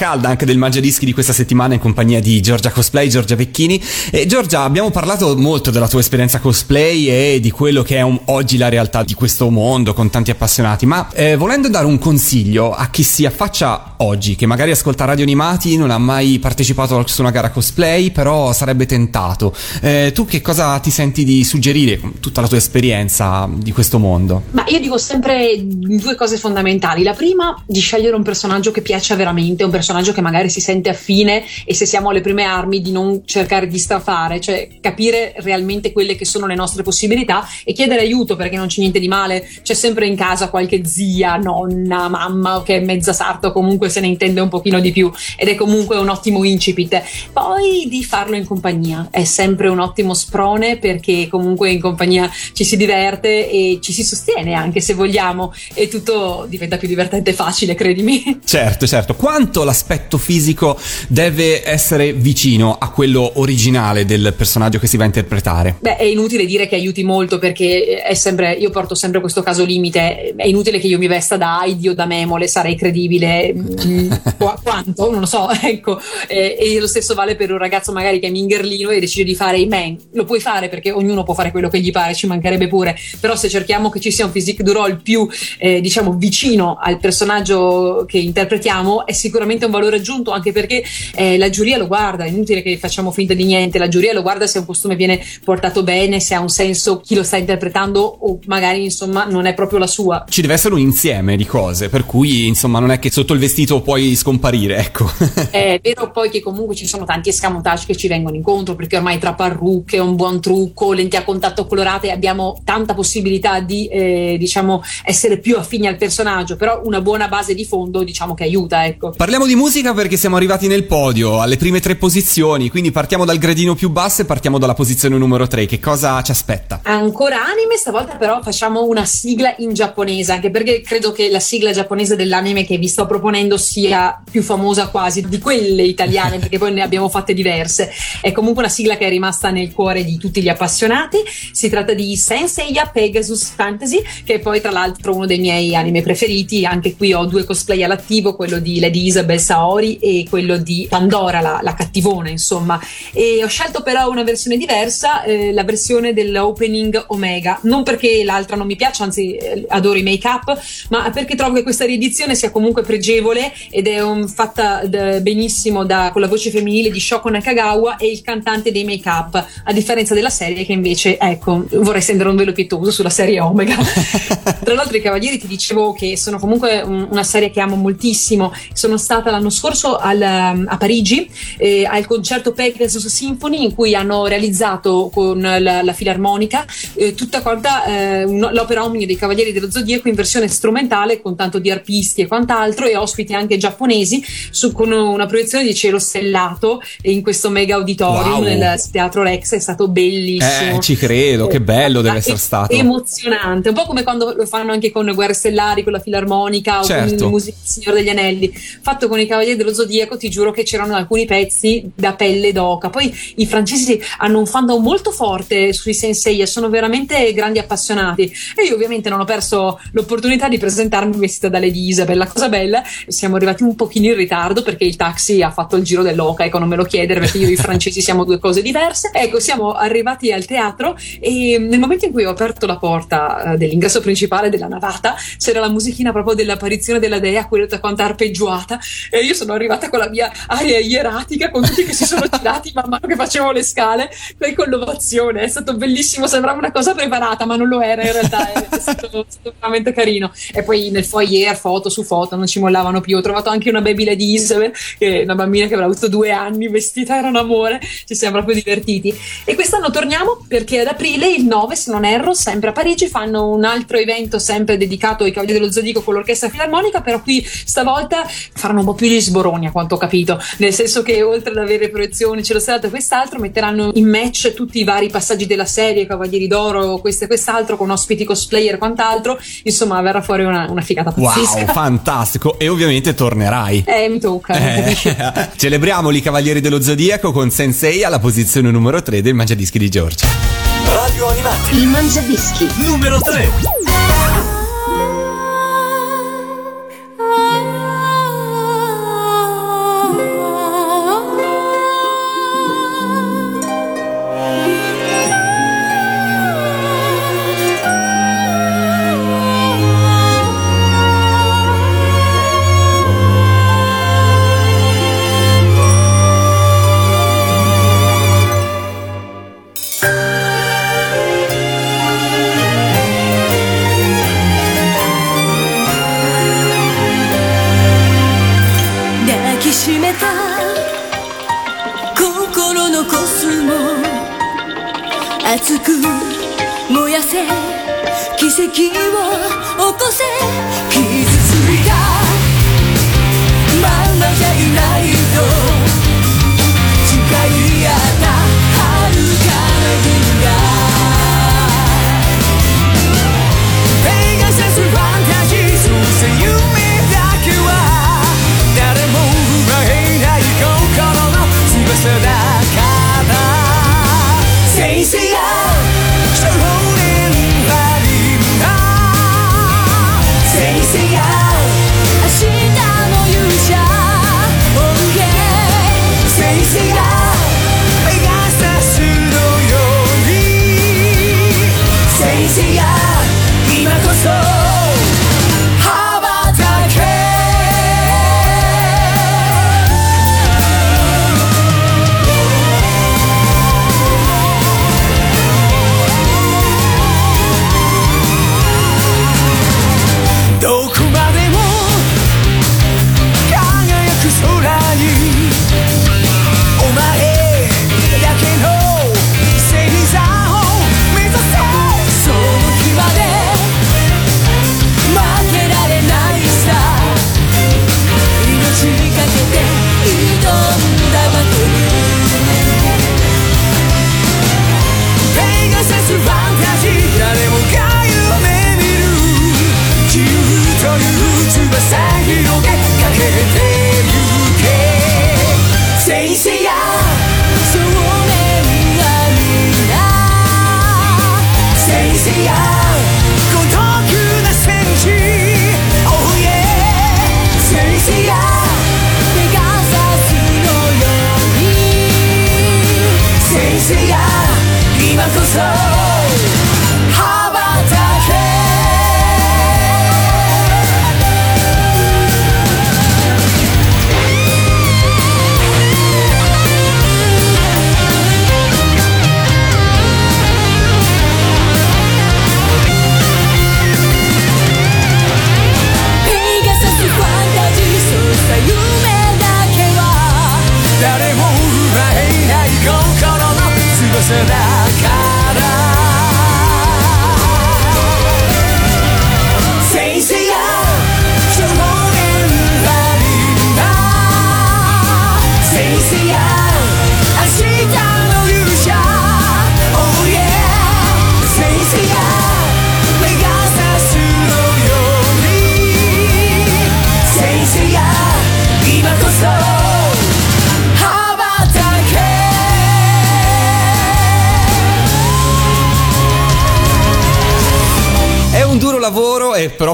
Calda anche del Mangiadischi di questa settimana in compagnia di Giorgia Cosplay, Giorgia Vecchini. E Giorgia, abbiamo parlato molto della tua esperienza cosplay e di quello che è un- oggi la realtà di questo mondo con tanti appassionati, ma eh, volendo dare un consiglio a chi si affaccia oggi, che magari ascolta Radio Animati, non ha mai partecipato su una gara cosplay, però sarebbe tentato, eh, tu che cosa ti senti di suggerire con tutta la tua esperienza di questo mondo? Ma io dico sempre due cose fondamentali. La prima, di scegliere un personaggio che piaccia veramente, un personaggio che magari si sente affine e se siamo alle prime armi di non cercare di strafare, cioè capire realmente quelle che sono le nostre possibilità e chiedere aiuto perché non c'è niente di male. C'è sempre in casa qualche zia, nonna, mamma che è mezza sarta o comunque se ne intende un pochino di più ed è comunque un ottimo incipit. Poi di farlo in compagnia è sempre un ottimo sprone perché comunque in compagnia ci si diverte e ci si sostiene anche se vogliamo e tutto diventa più divertente e facile, credimi. Certo, certo. Quanto l'aspetto fisico deve essere vicino a quello originale del personaggio che si va a interpretare? Beh, è inutile dire che aiuti molto perché è sempre, io porto sempre questo caso limite. È inutile che io mi vesta da Heidi o da Memole, sarei credibile. mm, qua- quanto? Non lo so, ecco. Eh, e lo stesso vale per un ragazzo magari che è mingerlino e decide di fare i man. Lo puoi fare perché ognuno può fare quello che gli pare, ci mancherebbe pure. Però se cerchiamo che ci sia un physique du role più, eh, diciamo, vicino al personaggio che interpretiamo, è sicuramente un valore aggiunto anche perché eh, la giuria lo guarda. È inutile che facciamo finta di niente. La giuria lo guarda se un costume viene portato bene, se ha un senso chi lo sta interpretando o magari, insomma, non è proprio la sua. Ci deve essere un insieme di cose, per cui insomma non è che sotto il vestito puoi scomparire, ecco. È vero poi che comunque ci sono tanti escamotage che ci vengono incontro perché ormai tra parrucche, un buon trucco, lenti a contatto colorate abbiamo tanta possibilità di eh, diciamo essere più affini al personaggio, però una buona base di fondo diciamo che aiuta, ecco. Parliamo di musica perché siamo arrivati nel podio, alle prime tre posizioni, quindi partiamo dal gradino più basso e partiamo dalla posizione numero 3. Che cosa ci aspetta? Ancora anime, stavolta però facciamo una sigla in giapponese, anche perché credo che la sigla giapponese dell'anime che vi sto proponendo sia più famosa quasi di quelle italiane, perché poi ne abbiamo fatte diverse. È comunque una sigla che è rimasta nel cuore di tutti gli appassionati. Si tratta di Senseiya Pegasus Fantasy, che è poi tra l'altro uno dei miei anime preferiti. Anche qui ho due cosplay all'attivo, quello di Lady Isabel Saori e quello di Pandora, la, la cattivona, insomma. E ho scelto però una versione diversa, eh, la versione dell'opening Omega. Non perché l'altra non mi piaccia, anzi eh, adoro i make-up, ma perché trovo che questa riedizione sia comunque pregevole ed è un- fatta d- benissimo da- con la voce femminile di Shoko Nakagawa e il cantante dei make-up, a differenza della serie che invece, ecco, vorrei stendere un velo pietoso sulla serie Omega. Tra l'altro i Cavalieri ti dicevo che sono comunque un- una serie che amo moltissimo. Sono stata l'anno scorso al- a Parigi eh, al concerto Pegasus Symphony in cui hanno realizzato con la, la filarmonica eh, tutta quanta eh, un- l'opera omnia dei Cavalieri dello Zodiaco in versione strumentale con tanto di arpisti e quant'altro e ospiti anche giapponesi su- con una proiezione di cielo stellato in questo mega auditorium Wow. nel teatro Rex è stato bellissimo Eh, ci credo, che bello deve essere stato. emozionante un po' come quando lo fanno anche con Guerre Stellari con la filarmonica o Certo. con il musica del Signore degli Anelli fatto con i Cavalieri dello Zodiaco ti giuro che c'erano alcuni pezzi da pelle d'oca. Poi i francesi hanno un fandom molto forte sui sensei e sono veramente grandi appassionati. E io ovviamente non ho perso l'opportunità di presentarmi vestita da Lady Isabel. La cosa bella siamo arrivati un pochino in ritardo perché il taxi ha fatto il giro dell'oca ecco non me lo chiedere perché io e i francesi siamo due cose diverse. Ecco siamo arrivati al teatro e nel momento in cui ho aperto la porta eh, dell'ingresso principale della navata c'era la musichina proprio dell'apparizione della dea quella tutta quanta arpeggiata e io sono arrivata con la mia aria ieratica con tutti che si sono tirati man mano che facevo le scale poi con l'ovazione. È stato bellissimo sembrava una cosa preparata ma non lo era in realtà è stato, stato veramente carino. E poi nel foyer foto su foto non ci mollavano più. Ho trovato anche una baby Lady Isabel che è una bambina che avrà avuto due anni vestita era un amore. Ci siamo proprio divertiti. E quest'anno torniamo perché ad aprile il 9 se non erro sempre a Parigi fanno un altro evento sempre dedicato ai Cavalieri dello Zodiaco con l'orchestra filarmonica però qui stavolta faranno un po' più di sboroni a quanto ho capito nel senso che oltre ad avere proiezioni cielo stellato e quest'altro metteranno in match tutti i vari passaggi della serie Cavalieri d'Oro questo e quest'altro con ospiti cosplayer e quant'altro insomma verrà fuori una, una figata Wow, pazzesca fantastico! E ovviamente tornerai. eh mi tocca Eh, celebriamoli i Cavalieri dello Zodiaco con Sensei alla posizione numero 3 del Mangiadischi di Giorgia. Radio Animati. Il Mangiadischi. Numero 3.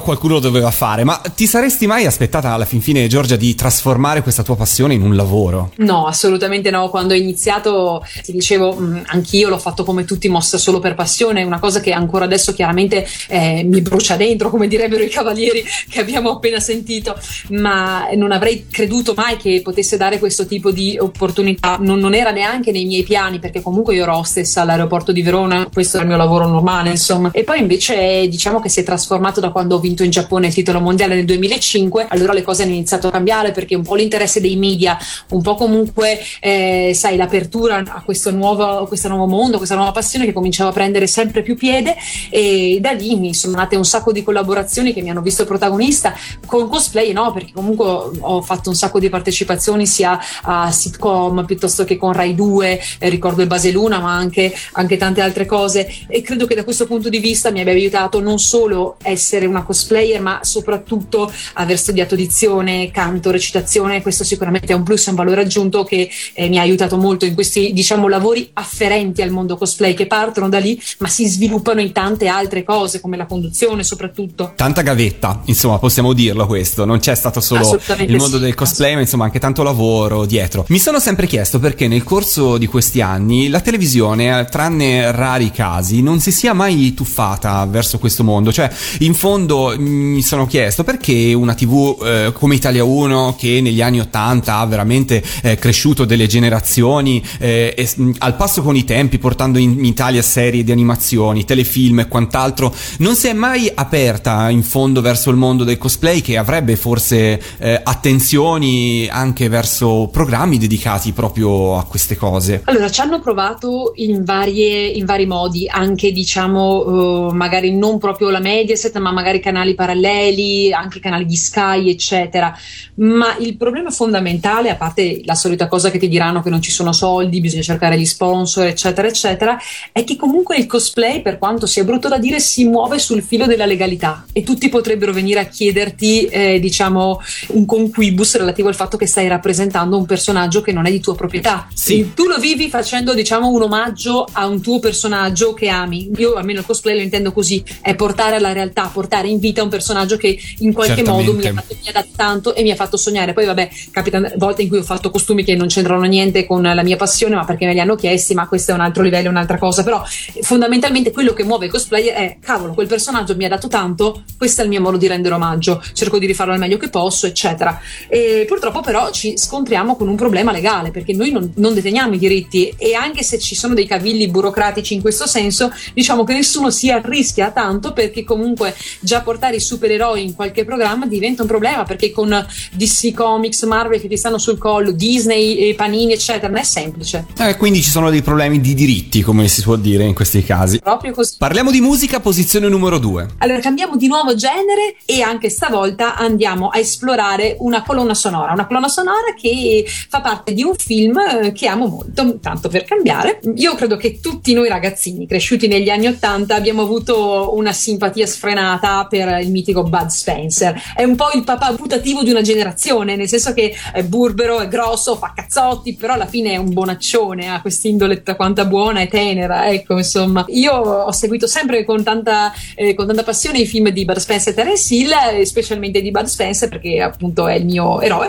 Qualcuno lo doveva fare, ma ti saresti mai aspettata alla fin fine, Giorgia, di trasformare questa tua passione in un lavoro? No, assolutamente no. Quando ho iniziato, ti dicevo, mh, anch'io l'ho fatto come tutti, mossa solo per passione, una cosa che ancora adesso chiaramente eh, mi brucia dentro, come direbbero i cavalieri che abbiamo appena sentito, ma non avrei creduto mai che potesse dare questo tipo di opportunità. Non, non era neanche nei miei piani, perché comunque io ero hostess all'aeroporto di Verona, questo era il mio lavoro normale, insomma. E poi invece diciamo che si è trasformato da quando ho vinto in Giappone il titolo mondiale nel 2005, allora le cose hanno iniziato a cambiare perché un po' l'interesse dei media, un po' comunque, eh, sai, l'apertura a questo nuovo, questo nuovo mondo, questa nuova passione che cominciava a prendere sempre più piede e da lì mi sono nate un sacco di collaborazioni che mi hanno visto protagonista. Con cosplay, no, perché comunque ho fatto un sacco di partecipazioni sia a sitcom piuttosto che con Rai 2, eh, ricordo il Baseluna, ma anche, anche tante altre cose. E credo che da questo punto di vista mi abbia aiutato non solo essere una cosplayer, ma soprattutto aver studiato dizione, canto, recitazione, questo sicuramente è un plus, è un valore aggiunto che eh, mi ha aiutato molto in questi, diciamo, lavori afferenti al mondo cosplay che partono da lì, ma si sviluppano in tante altre cose, come la conduzione soprattutto. Tanta gavetta, insomma, possiamo dirlo questo. Non c'è stato solo il mondo sì. del cosplay, ma insomma anche tanto lavoro dietro. Mi sono sempre chiesto perché nel corso di questi anni la televisione, eh, tranne rari casi, non si sia mai tuffata verso questo mondo. Cioè, in fondo mi sono chiesto perché una TV eh, come Italia 1 che negli anni 80 ha veramente eh, cresciuto delle generazioni eh, e, al passo con i tempi portando in, in Italia serie di animazioni, telefilm e quant'altro non si è mai aperta in fondo verso il mondo del cosplay che avrebbe forse eh, attenzioni anche verso programmi dedicati proprio a queste cose. Allora, ci hanno provato in, varie, in vari modi, anche diciamo, eh, magari non proprio la Mediaset, ma magari canali paralleli, anche canali di Sky, eccetera. Ma il problema fondamentale, a parte la solita cosa che ti diranno che non ci sono soldi, bisogna cercare gli sponsor, eccetera, eccetera, è che comunque il cosplay, per quanto sia brutto da dire, si muove sul filo della legalità e tutti potrebbero venire a chiederti, eh, diciamo, un conquibus relativo al fatto che stai rappresentando un personaggio che non è di tua proprietà. Sì. Tu lo vivi facendo, diciamo, un omaggio a un tuo personaggio che ami. Io almeno il cosplay lo intendo così, è portare alla realtà, portare in vita un personaggio che in qualche Certamente. modo mi ha, fatto, mi ha dato tanto e mi ha fatto sognare. Poi vabbè, capita volte in cui ho fatto costumi che non c'entrano niente con la mia passione, ma perché me li hanno chiesti, ma questo è un altro livello, è un'altra cosa. Però fondamentalmente quello che muove il cosplayer è, cavolo, quel personaggio mi ha dato tanto, questo è il mio modo di rendere omaggio, cerco di rifarlo al meglio che posso, eccetera. E purtroppo però ci scontriamo con un problema legale, perché noi non, non deteniamo i diritti e anche se ci sono dei cavilli burocratici in questo senso, diciamo che nessuno si arrischia tanto perché comunque già portare i supereroi in qualche programma diventa un problema, perché con DC Comics, Marvel che ti stanno sul collo, Disney, eh, Panini, eccetera, non è semplice. Eh, quindi ci sono dei problemi di diritti, come si può dire in questi casi. Proprio così. Parliamo di musica, posizione numero 2. Allora cambiamo di nuovo genere e anche stavolta andiamo a esplorare una colonna sonora, una colonna sonora che fa parte di un film eh, che amo molto, tanto per cambiare. Io credo che tutti noi ragazzini cresciuti negli anni Ottanta abbiamo avuto una simpatia sfrenata per il mitico Bud Spencer. È un po' il papà putativo di una generazione, nel senso che è burbero, è grosso, fa cazzotti, però alla fine è un bonaccione, ha quest'indole quanta buona e tenera, ecco insomma. Io ho seguito sempre con tanta, eh, con tanta passione i film di Bud Spencer e Terence Hill, eh, specialmente di Bud Spencer perché appunto è il mio eroe.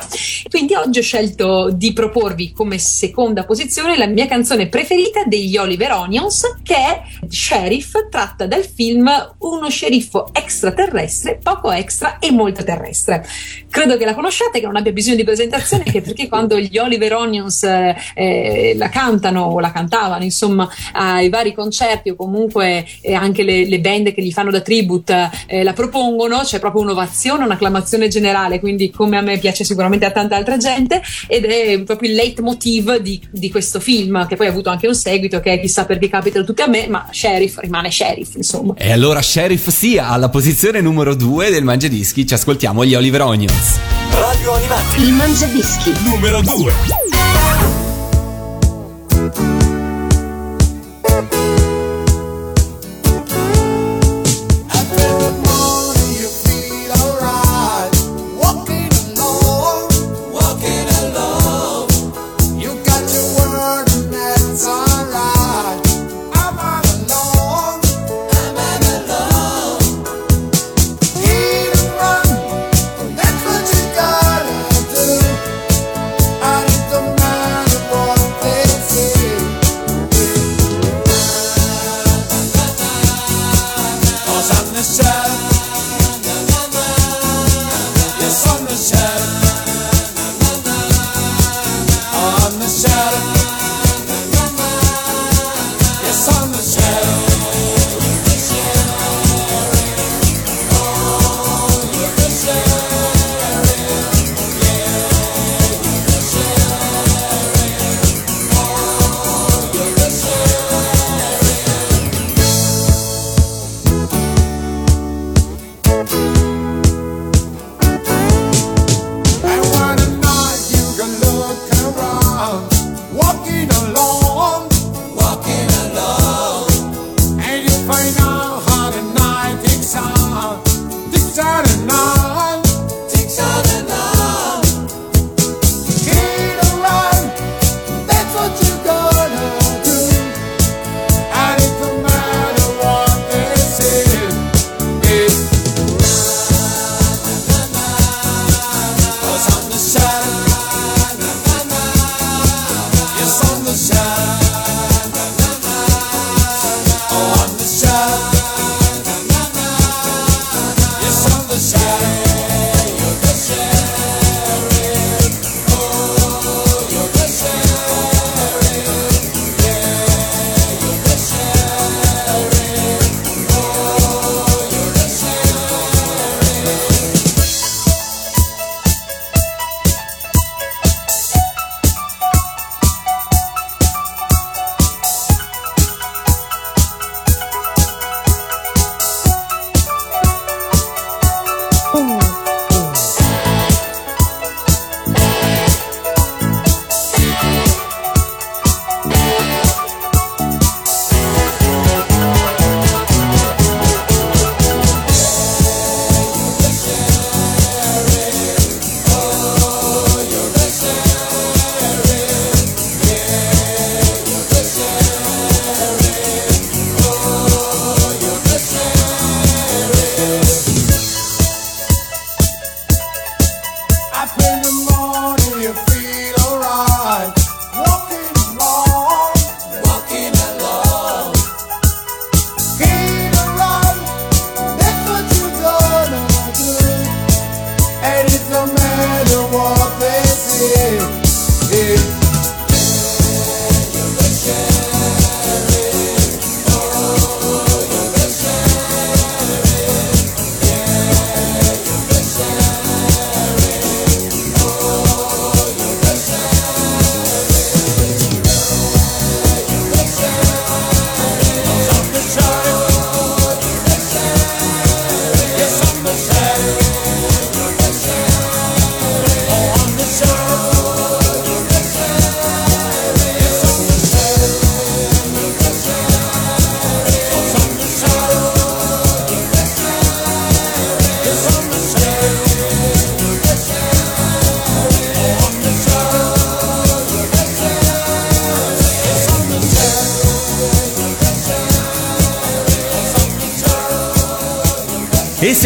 Quindi oggi ho scelto di proporvi come seconda posizione la mia canzone preferita degli Oliver Onions, che è Sheriff, tratta dal film Uno sceriffo extraterrestre, poco extra e molto terrestre. Credo che la conosciate, che non abbia bisogno di presentazione, anche perché quando gli Oliver Onions eh, eh, la cantano o la cantavano, insomma, ai vari concerti o comunque eh, anche le, le band che gli fanno da tribute eh, la propongono, c'è proprio un'ovazione, un'acclamazione generale, quindi come a me piace sicuramente a tanta altra gente, ed è proprio il leitmotiv di, di questo film, che poi ha avuto anche un seguito, che è chissà perché capitano tutti a me, ma Sheriff rimane Sheriff, insomma. E allora Sheriff sia alla posizione numero 2 del Mangiadischi, ci ascoltiamo gli Oliver Onions. Radio Animati. Il Mangiadischi. Numero 2.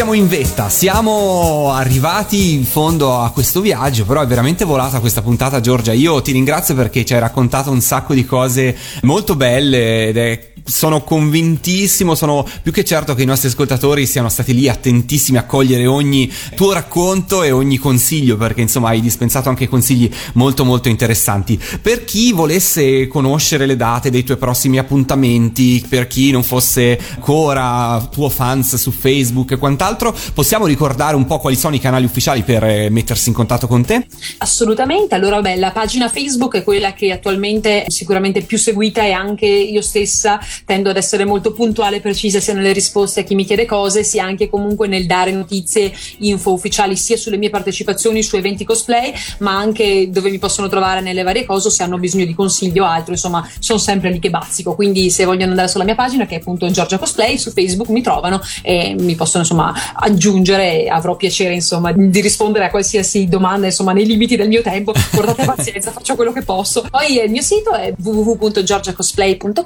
Siamo in vetta, siamo arrivati in fondo a questo viaggio, però è veramente volata questa puntata Giorgia. Io ti ringrazio perché ci hai raccontato un sacco di cose molto belle ed è sono convintissimo, sono più che certo che i nostri ascoltatori siano stati lì attentissimi a cogliere ogni tuo racconto e ogni consiglio, perché insomma hai dispensato anche consigli molto molto interessanti. Per chi volesse conoscere le date dei tuoi prossimi appuntamenti, per chi non fosse ancora tuo fans su Facebook e quant'altro, possiamo ricordare un po' quali sono i canali ufficiali per eh, mettersi in contatto con te? Assolutamente, allora beh, la pagina Facebook è quella che attualmente è sicuramente più seguita e anche io stessa tendo ad essere molto puntuale e precisa sia nelle risposte a chi mi chiede cose, sia anche comunque nel dare notizie, info ufficiali sia sulle mie partecipazioni su eventi cosplay, ma anche dove mi possono trovare nelle varie cose se hanno bisogno di consiglio o altro, insomma, sono sempre lì che bazzico. Quindi se vogliono andare sulla mia pagina che è appunto Giorgia Cosplay su Facebook mi trovano e mi possono insomma aggiungere avrò piacere insomma di rispondere a qualsiasi domanda, insomma, nei limiti del mio tempo. Portate pazienza, faccio quello che posso. Poi il mio sito è www.giorgiacosplay.com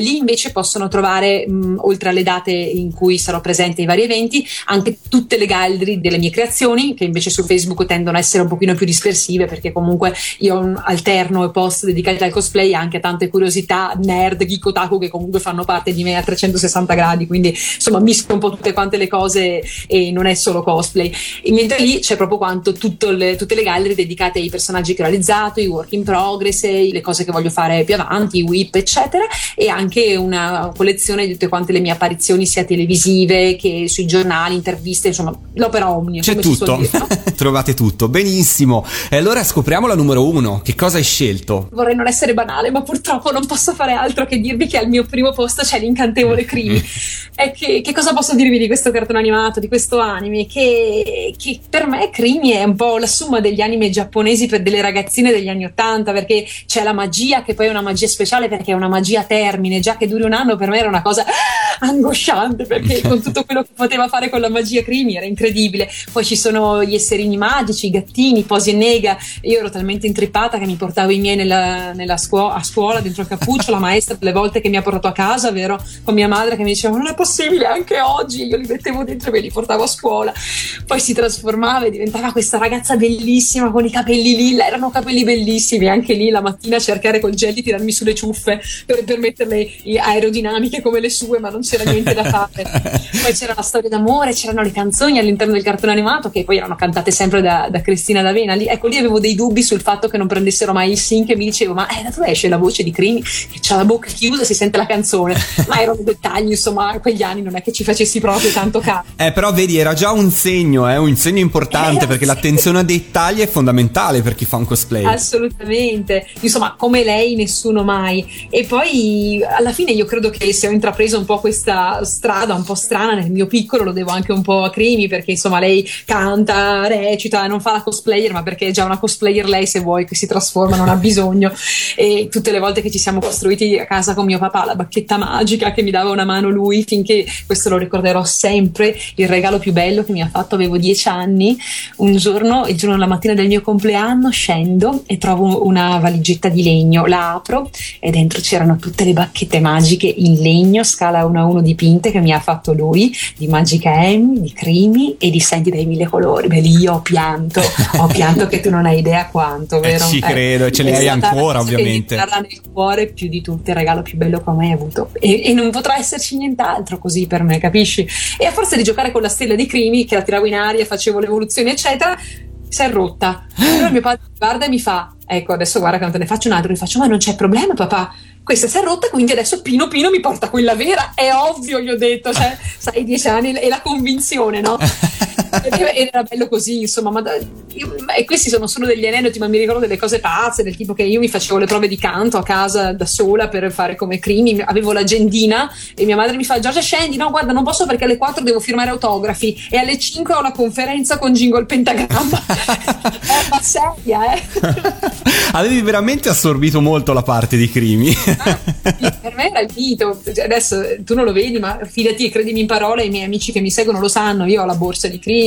lì invece possono trovare, mh, oltre alle date in cui sarò presente ai vari eventi, anche tutte le gallery delle mie creazioni, che invece su Facebook tendono a essere un pochino più dispersive, perché comunque io alterno post dedicati al cosplay anche a tante curiosità nerd, geek otaku che comunque fanno parte di me a 360 gradi, quindi insomma misco un po' tutte quante le cose e non è solo cosplay. E mentre lì c'è proprio quanto le, tutte le gallery dedicate ai personaggi che ho realizzato, i work in progress, le cose che voglio fare più avanti, i whip, eccetera, e anche una collezione di tutte quante le mie apparizioni sia televisive che sui giornali, interviste, insomma, l'opera omnia. C'è tutto, dire, no? trovate tutto, benissimo. E allora scopriamo la numero uno, che cosa hai scelto? Vorrei non essere banale, ma purtroppo non posso fare altro che dirvi che al mio primo posto c'è l'incantevole Crimi. E che, che cosa posso dirvi di questo cartone animato, di questo anime? Che, che per me Crimi è un po' la somma degli anime giapponesi per delle ragazzine degli anni Ottanta, perché c'è la magia che poi è una magia speciale perché è una magia a termine, già che duri un anno per me era una cosa angosciante perché con tutto quello che poteva fare con la magia Crimi era incredibile. Poi ci sono gli esserini magici, i gattini, Posi e Nega. Io ero talmente intrippata che mi portavo i miei nella, nella scuola, a scuola dentro il cappuccio, la maestra le volte che mi ha portato a casa, vero? Con mia madre che mi diceva non è possibile anche oggi, io li mettevo dentro e me li portavo a scuola. Poi si trasformava e diventava questa ragazza bellissima con i capelli lilla, erano capelli bellissimi, anche lì la mattina a cercare col gel di tirarmi sulle ciuffe per, per metterle aerodinamiche come le sue, ma non c'era niente da fare. Poi c'era la storia d'amore, c'erano le canzoni all'interno del cartone animato che poi erano cantate sempre da, da Cristina D'Avena. Lì, ecco, lì avevo dei dubbi sul fatto che non prendessero mai il sync e mi dicevo, ma eh, da dove esce la voce di Crimi che ha la bocca chiusa e si sente la canzone? Ma erano dettagli, insomma, quegli anni non è che ci facessi proprio tanto caso. Eh, però vedi, era già un segno, eh, un segno importante Era perché un l'attenzione ai dettagli è fondamentale per chi fa un cosplay. Assolutamente, insomma, come lei, nessuno mai. E poi alla fine io credo che se ho intrapreso un po' questa strada un po' strana nel mio piccolo, lo devo anche un po' a Crimi, perché insomma lei canta, recita, non fa la cosplayer, ma perché è già una cosplayer lei, se vuoi, che si trasforma, non ha bisogno. E tutte le volte che ci siamo costruiti a casa con mio papà, la bacchetta magica che mi dava una mano lui, finché questo lo ricorderò sempre, il regalo più bello che mi ha fatto, avevo dieci anni, un giorno, il giorno della mattina del mio compleanno, scendo e trovo una valigetta di legno, la apro e dentro c'erano tutte le bacchette magiche in legno, scala 1 a 1 dipinte che mi ha fatto lui, di Magica Amy, di Crimi e di Santi dai mille colori. Beh, lì io ho pianto, ho pianto che tu non hai idea quanto, vero? ci credo, e ce le hai ancora, cosa che ovviamente. mi nel cuore più di tutti, il regalo più bello che ho mai avuto. E, e non potrà esserci nient'altro così per me, capisci? E a forza di giocare con la stella di Crimi, che la tiravo in aria, facevo l'evoluzione, eccetera, si è rotta. Allora mio padre mi guarda e mi fa: Ecco, adesso guarda che non te ne faccio un altro. Mi faccio: Ma non c'è problema, papà. Questa si è rotta, quindi adesso Pino Pino mi porta quella vera. È ovvio, gli ho detto, cioè, sai, dieci anni e la convinzione, no? Era- bello così, insomma, ma da- io- e questi sono solo degli aneddoti, ma mi ricordo delle cose pazze, del tipo che io mi facevo le prove di canto a casa da sola per fare come crimi, avevo l'agendina e mia madre mi fa Giorgia scendi, no guarda non posso perché alle 4 devo firmare autografi e alle 5 ho la conferenza con Jingle Pentagramma. eh, ma seria, eh? Avevi veramente assorbito molto la parte di Crimi. Sì, per me era il mito. Adesso tu non lo vedi, ma fidati e credimi in parola, i miei amici che mi seguono lo sanno. Io ho la borsa di Crimi,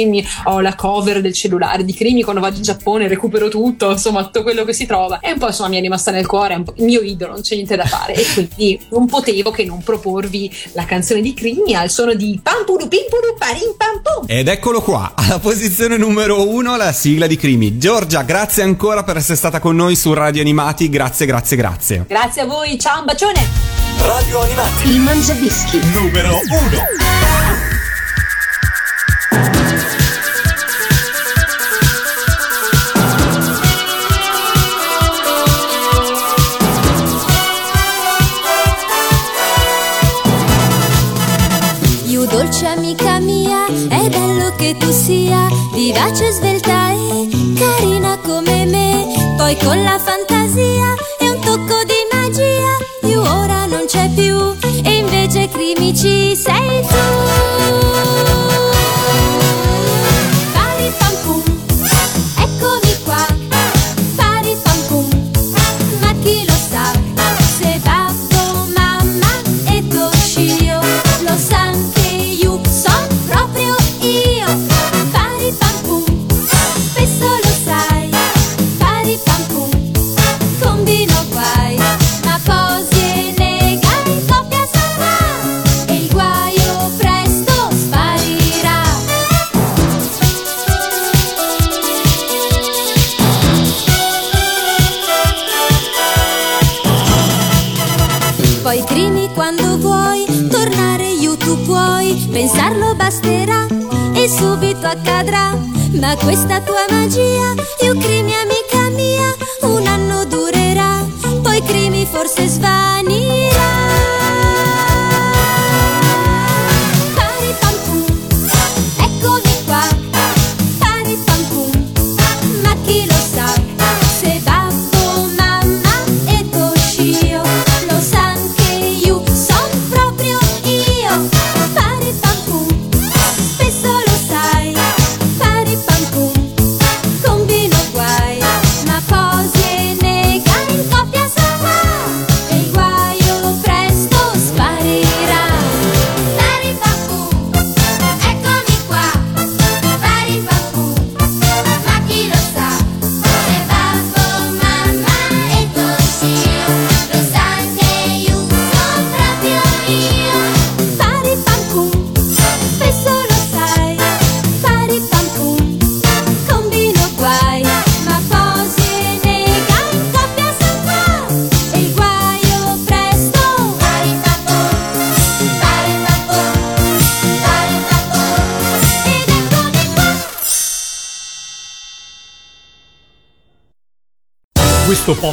ho la cover del cellulare di Crimi. Quando vado in Giappone recupero tutto, insomma, tutto quello che si trova. E un po' insomma mi è rimasta nel cuore, è un po' il mio idolo, non c'è niente da fare. E quindi non potevo che non proporvi la canzone di Crimi al suono di Pampuru Pimpuru Parim Pam Pum. Ed eccolo qua, alla posizione numero uno la sigla di Crimi. Giorgia, grazie ancora per essere stata con noi su Radio Animati, grazie, grazie, grazie. Grazie a voi, ciao, un bacione! Radio Animati. Il Mangiadischi. Numero 1. Che tu sia vivace, svelta e carina come me. Poi con la fantasia e un tocco di magia, you ora non c'è più e invece crimici sei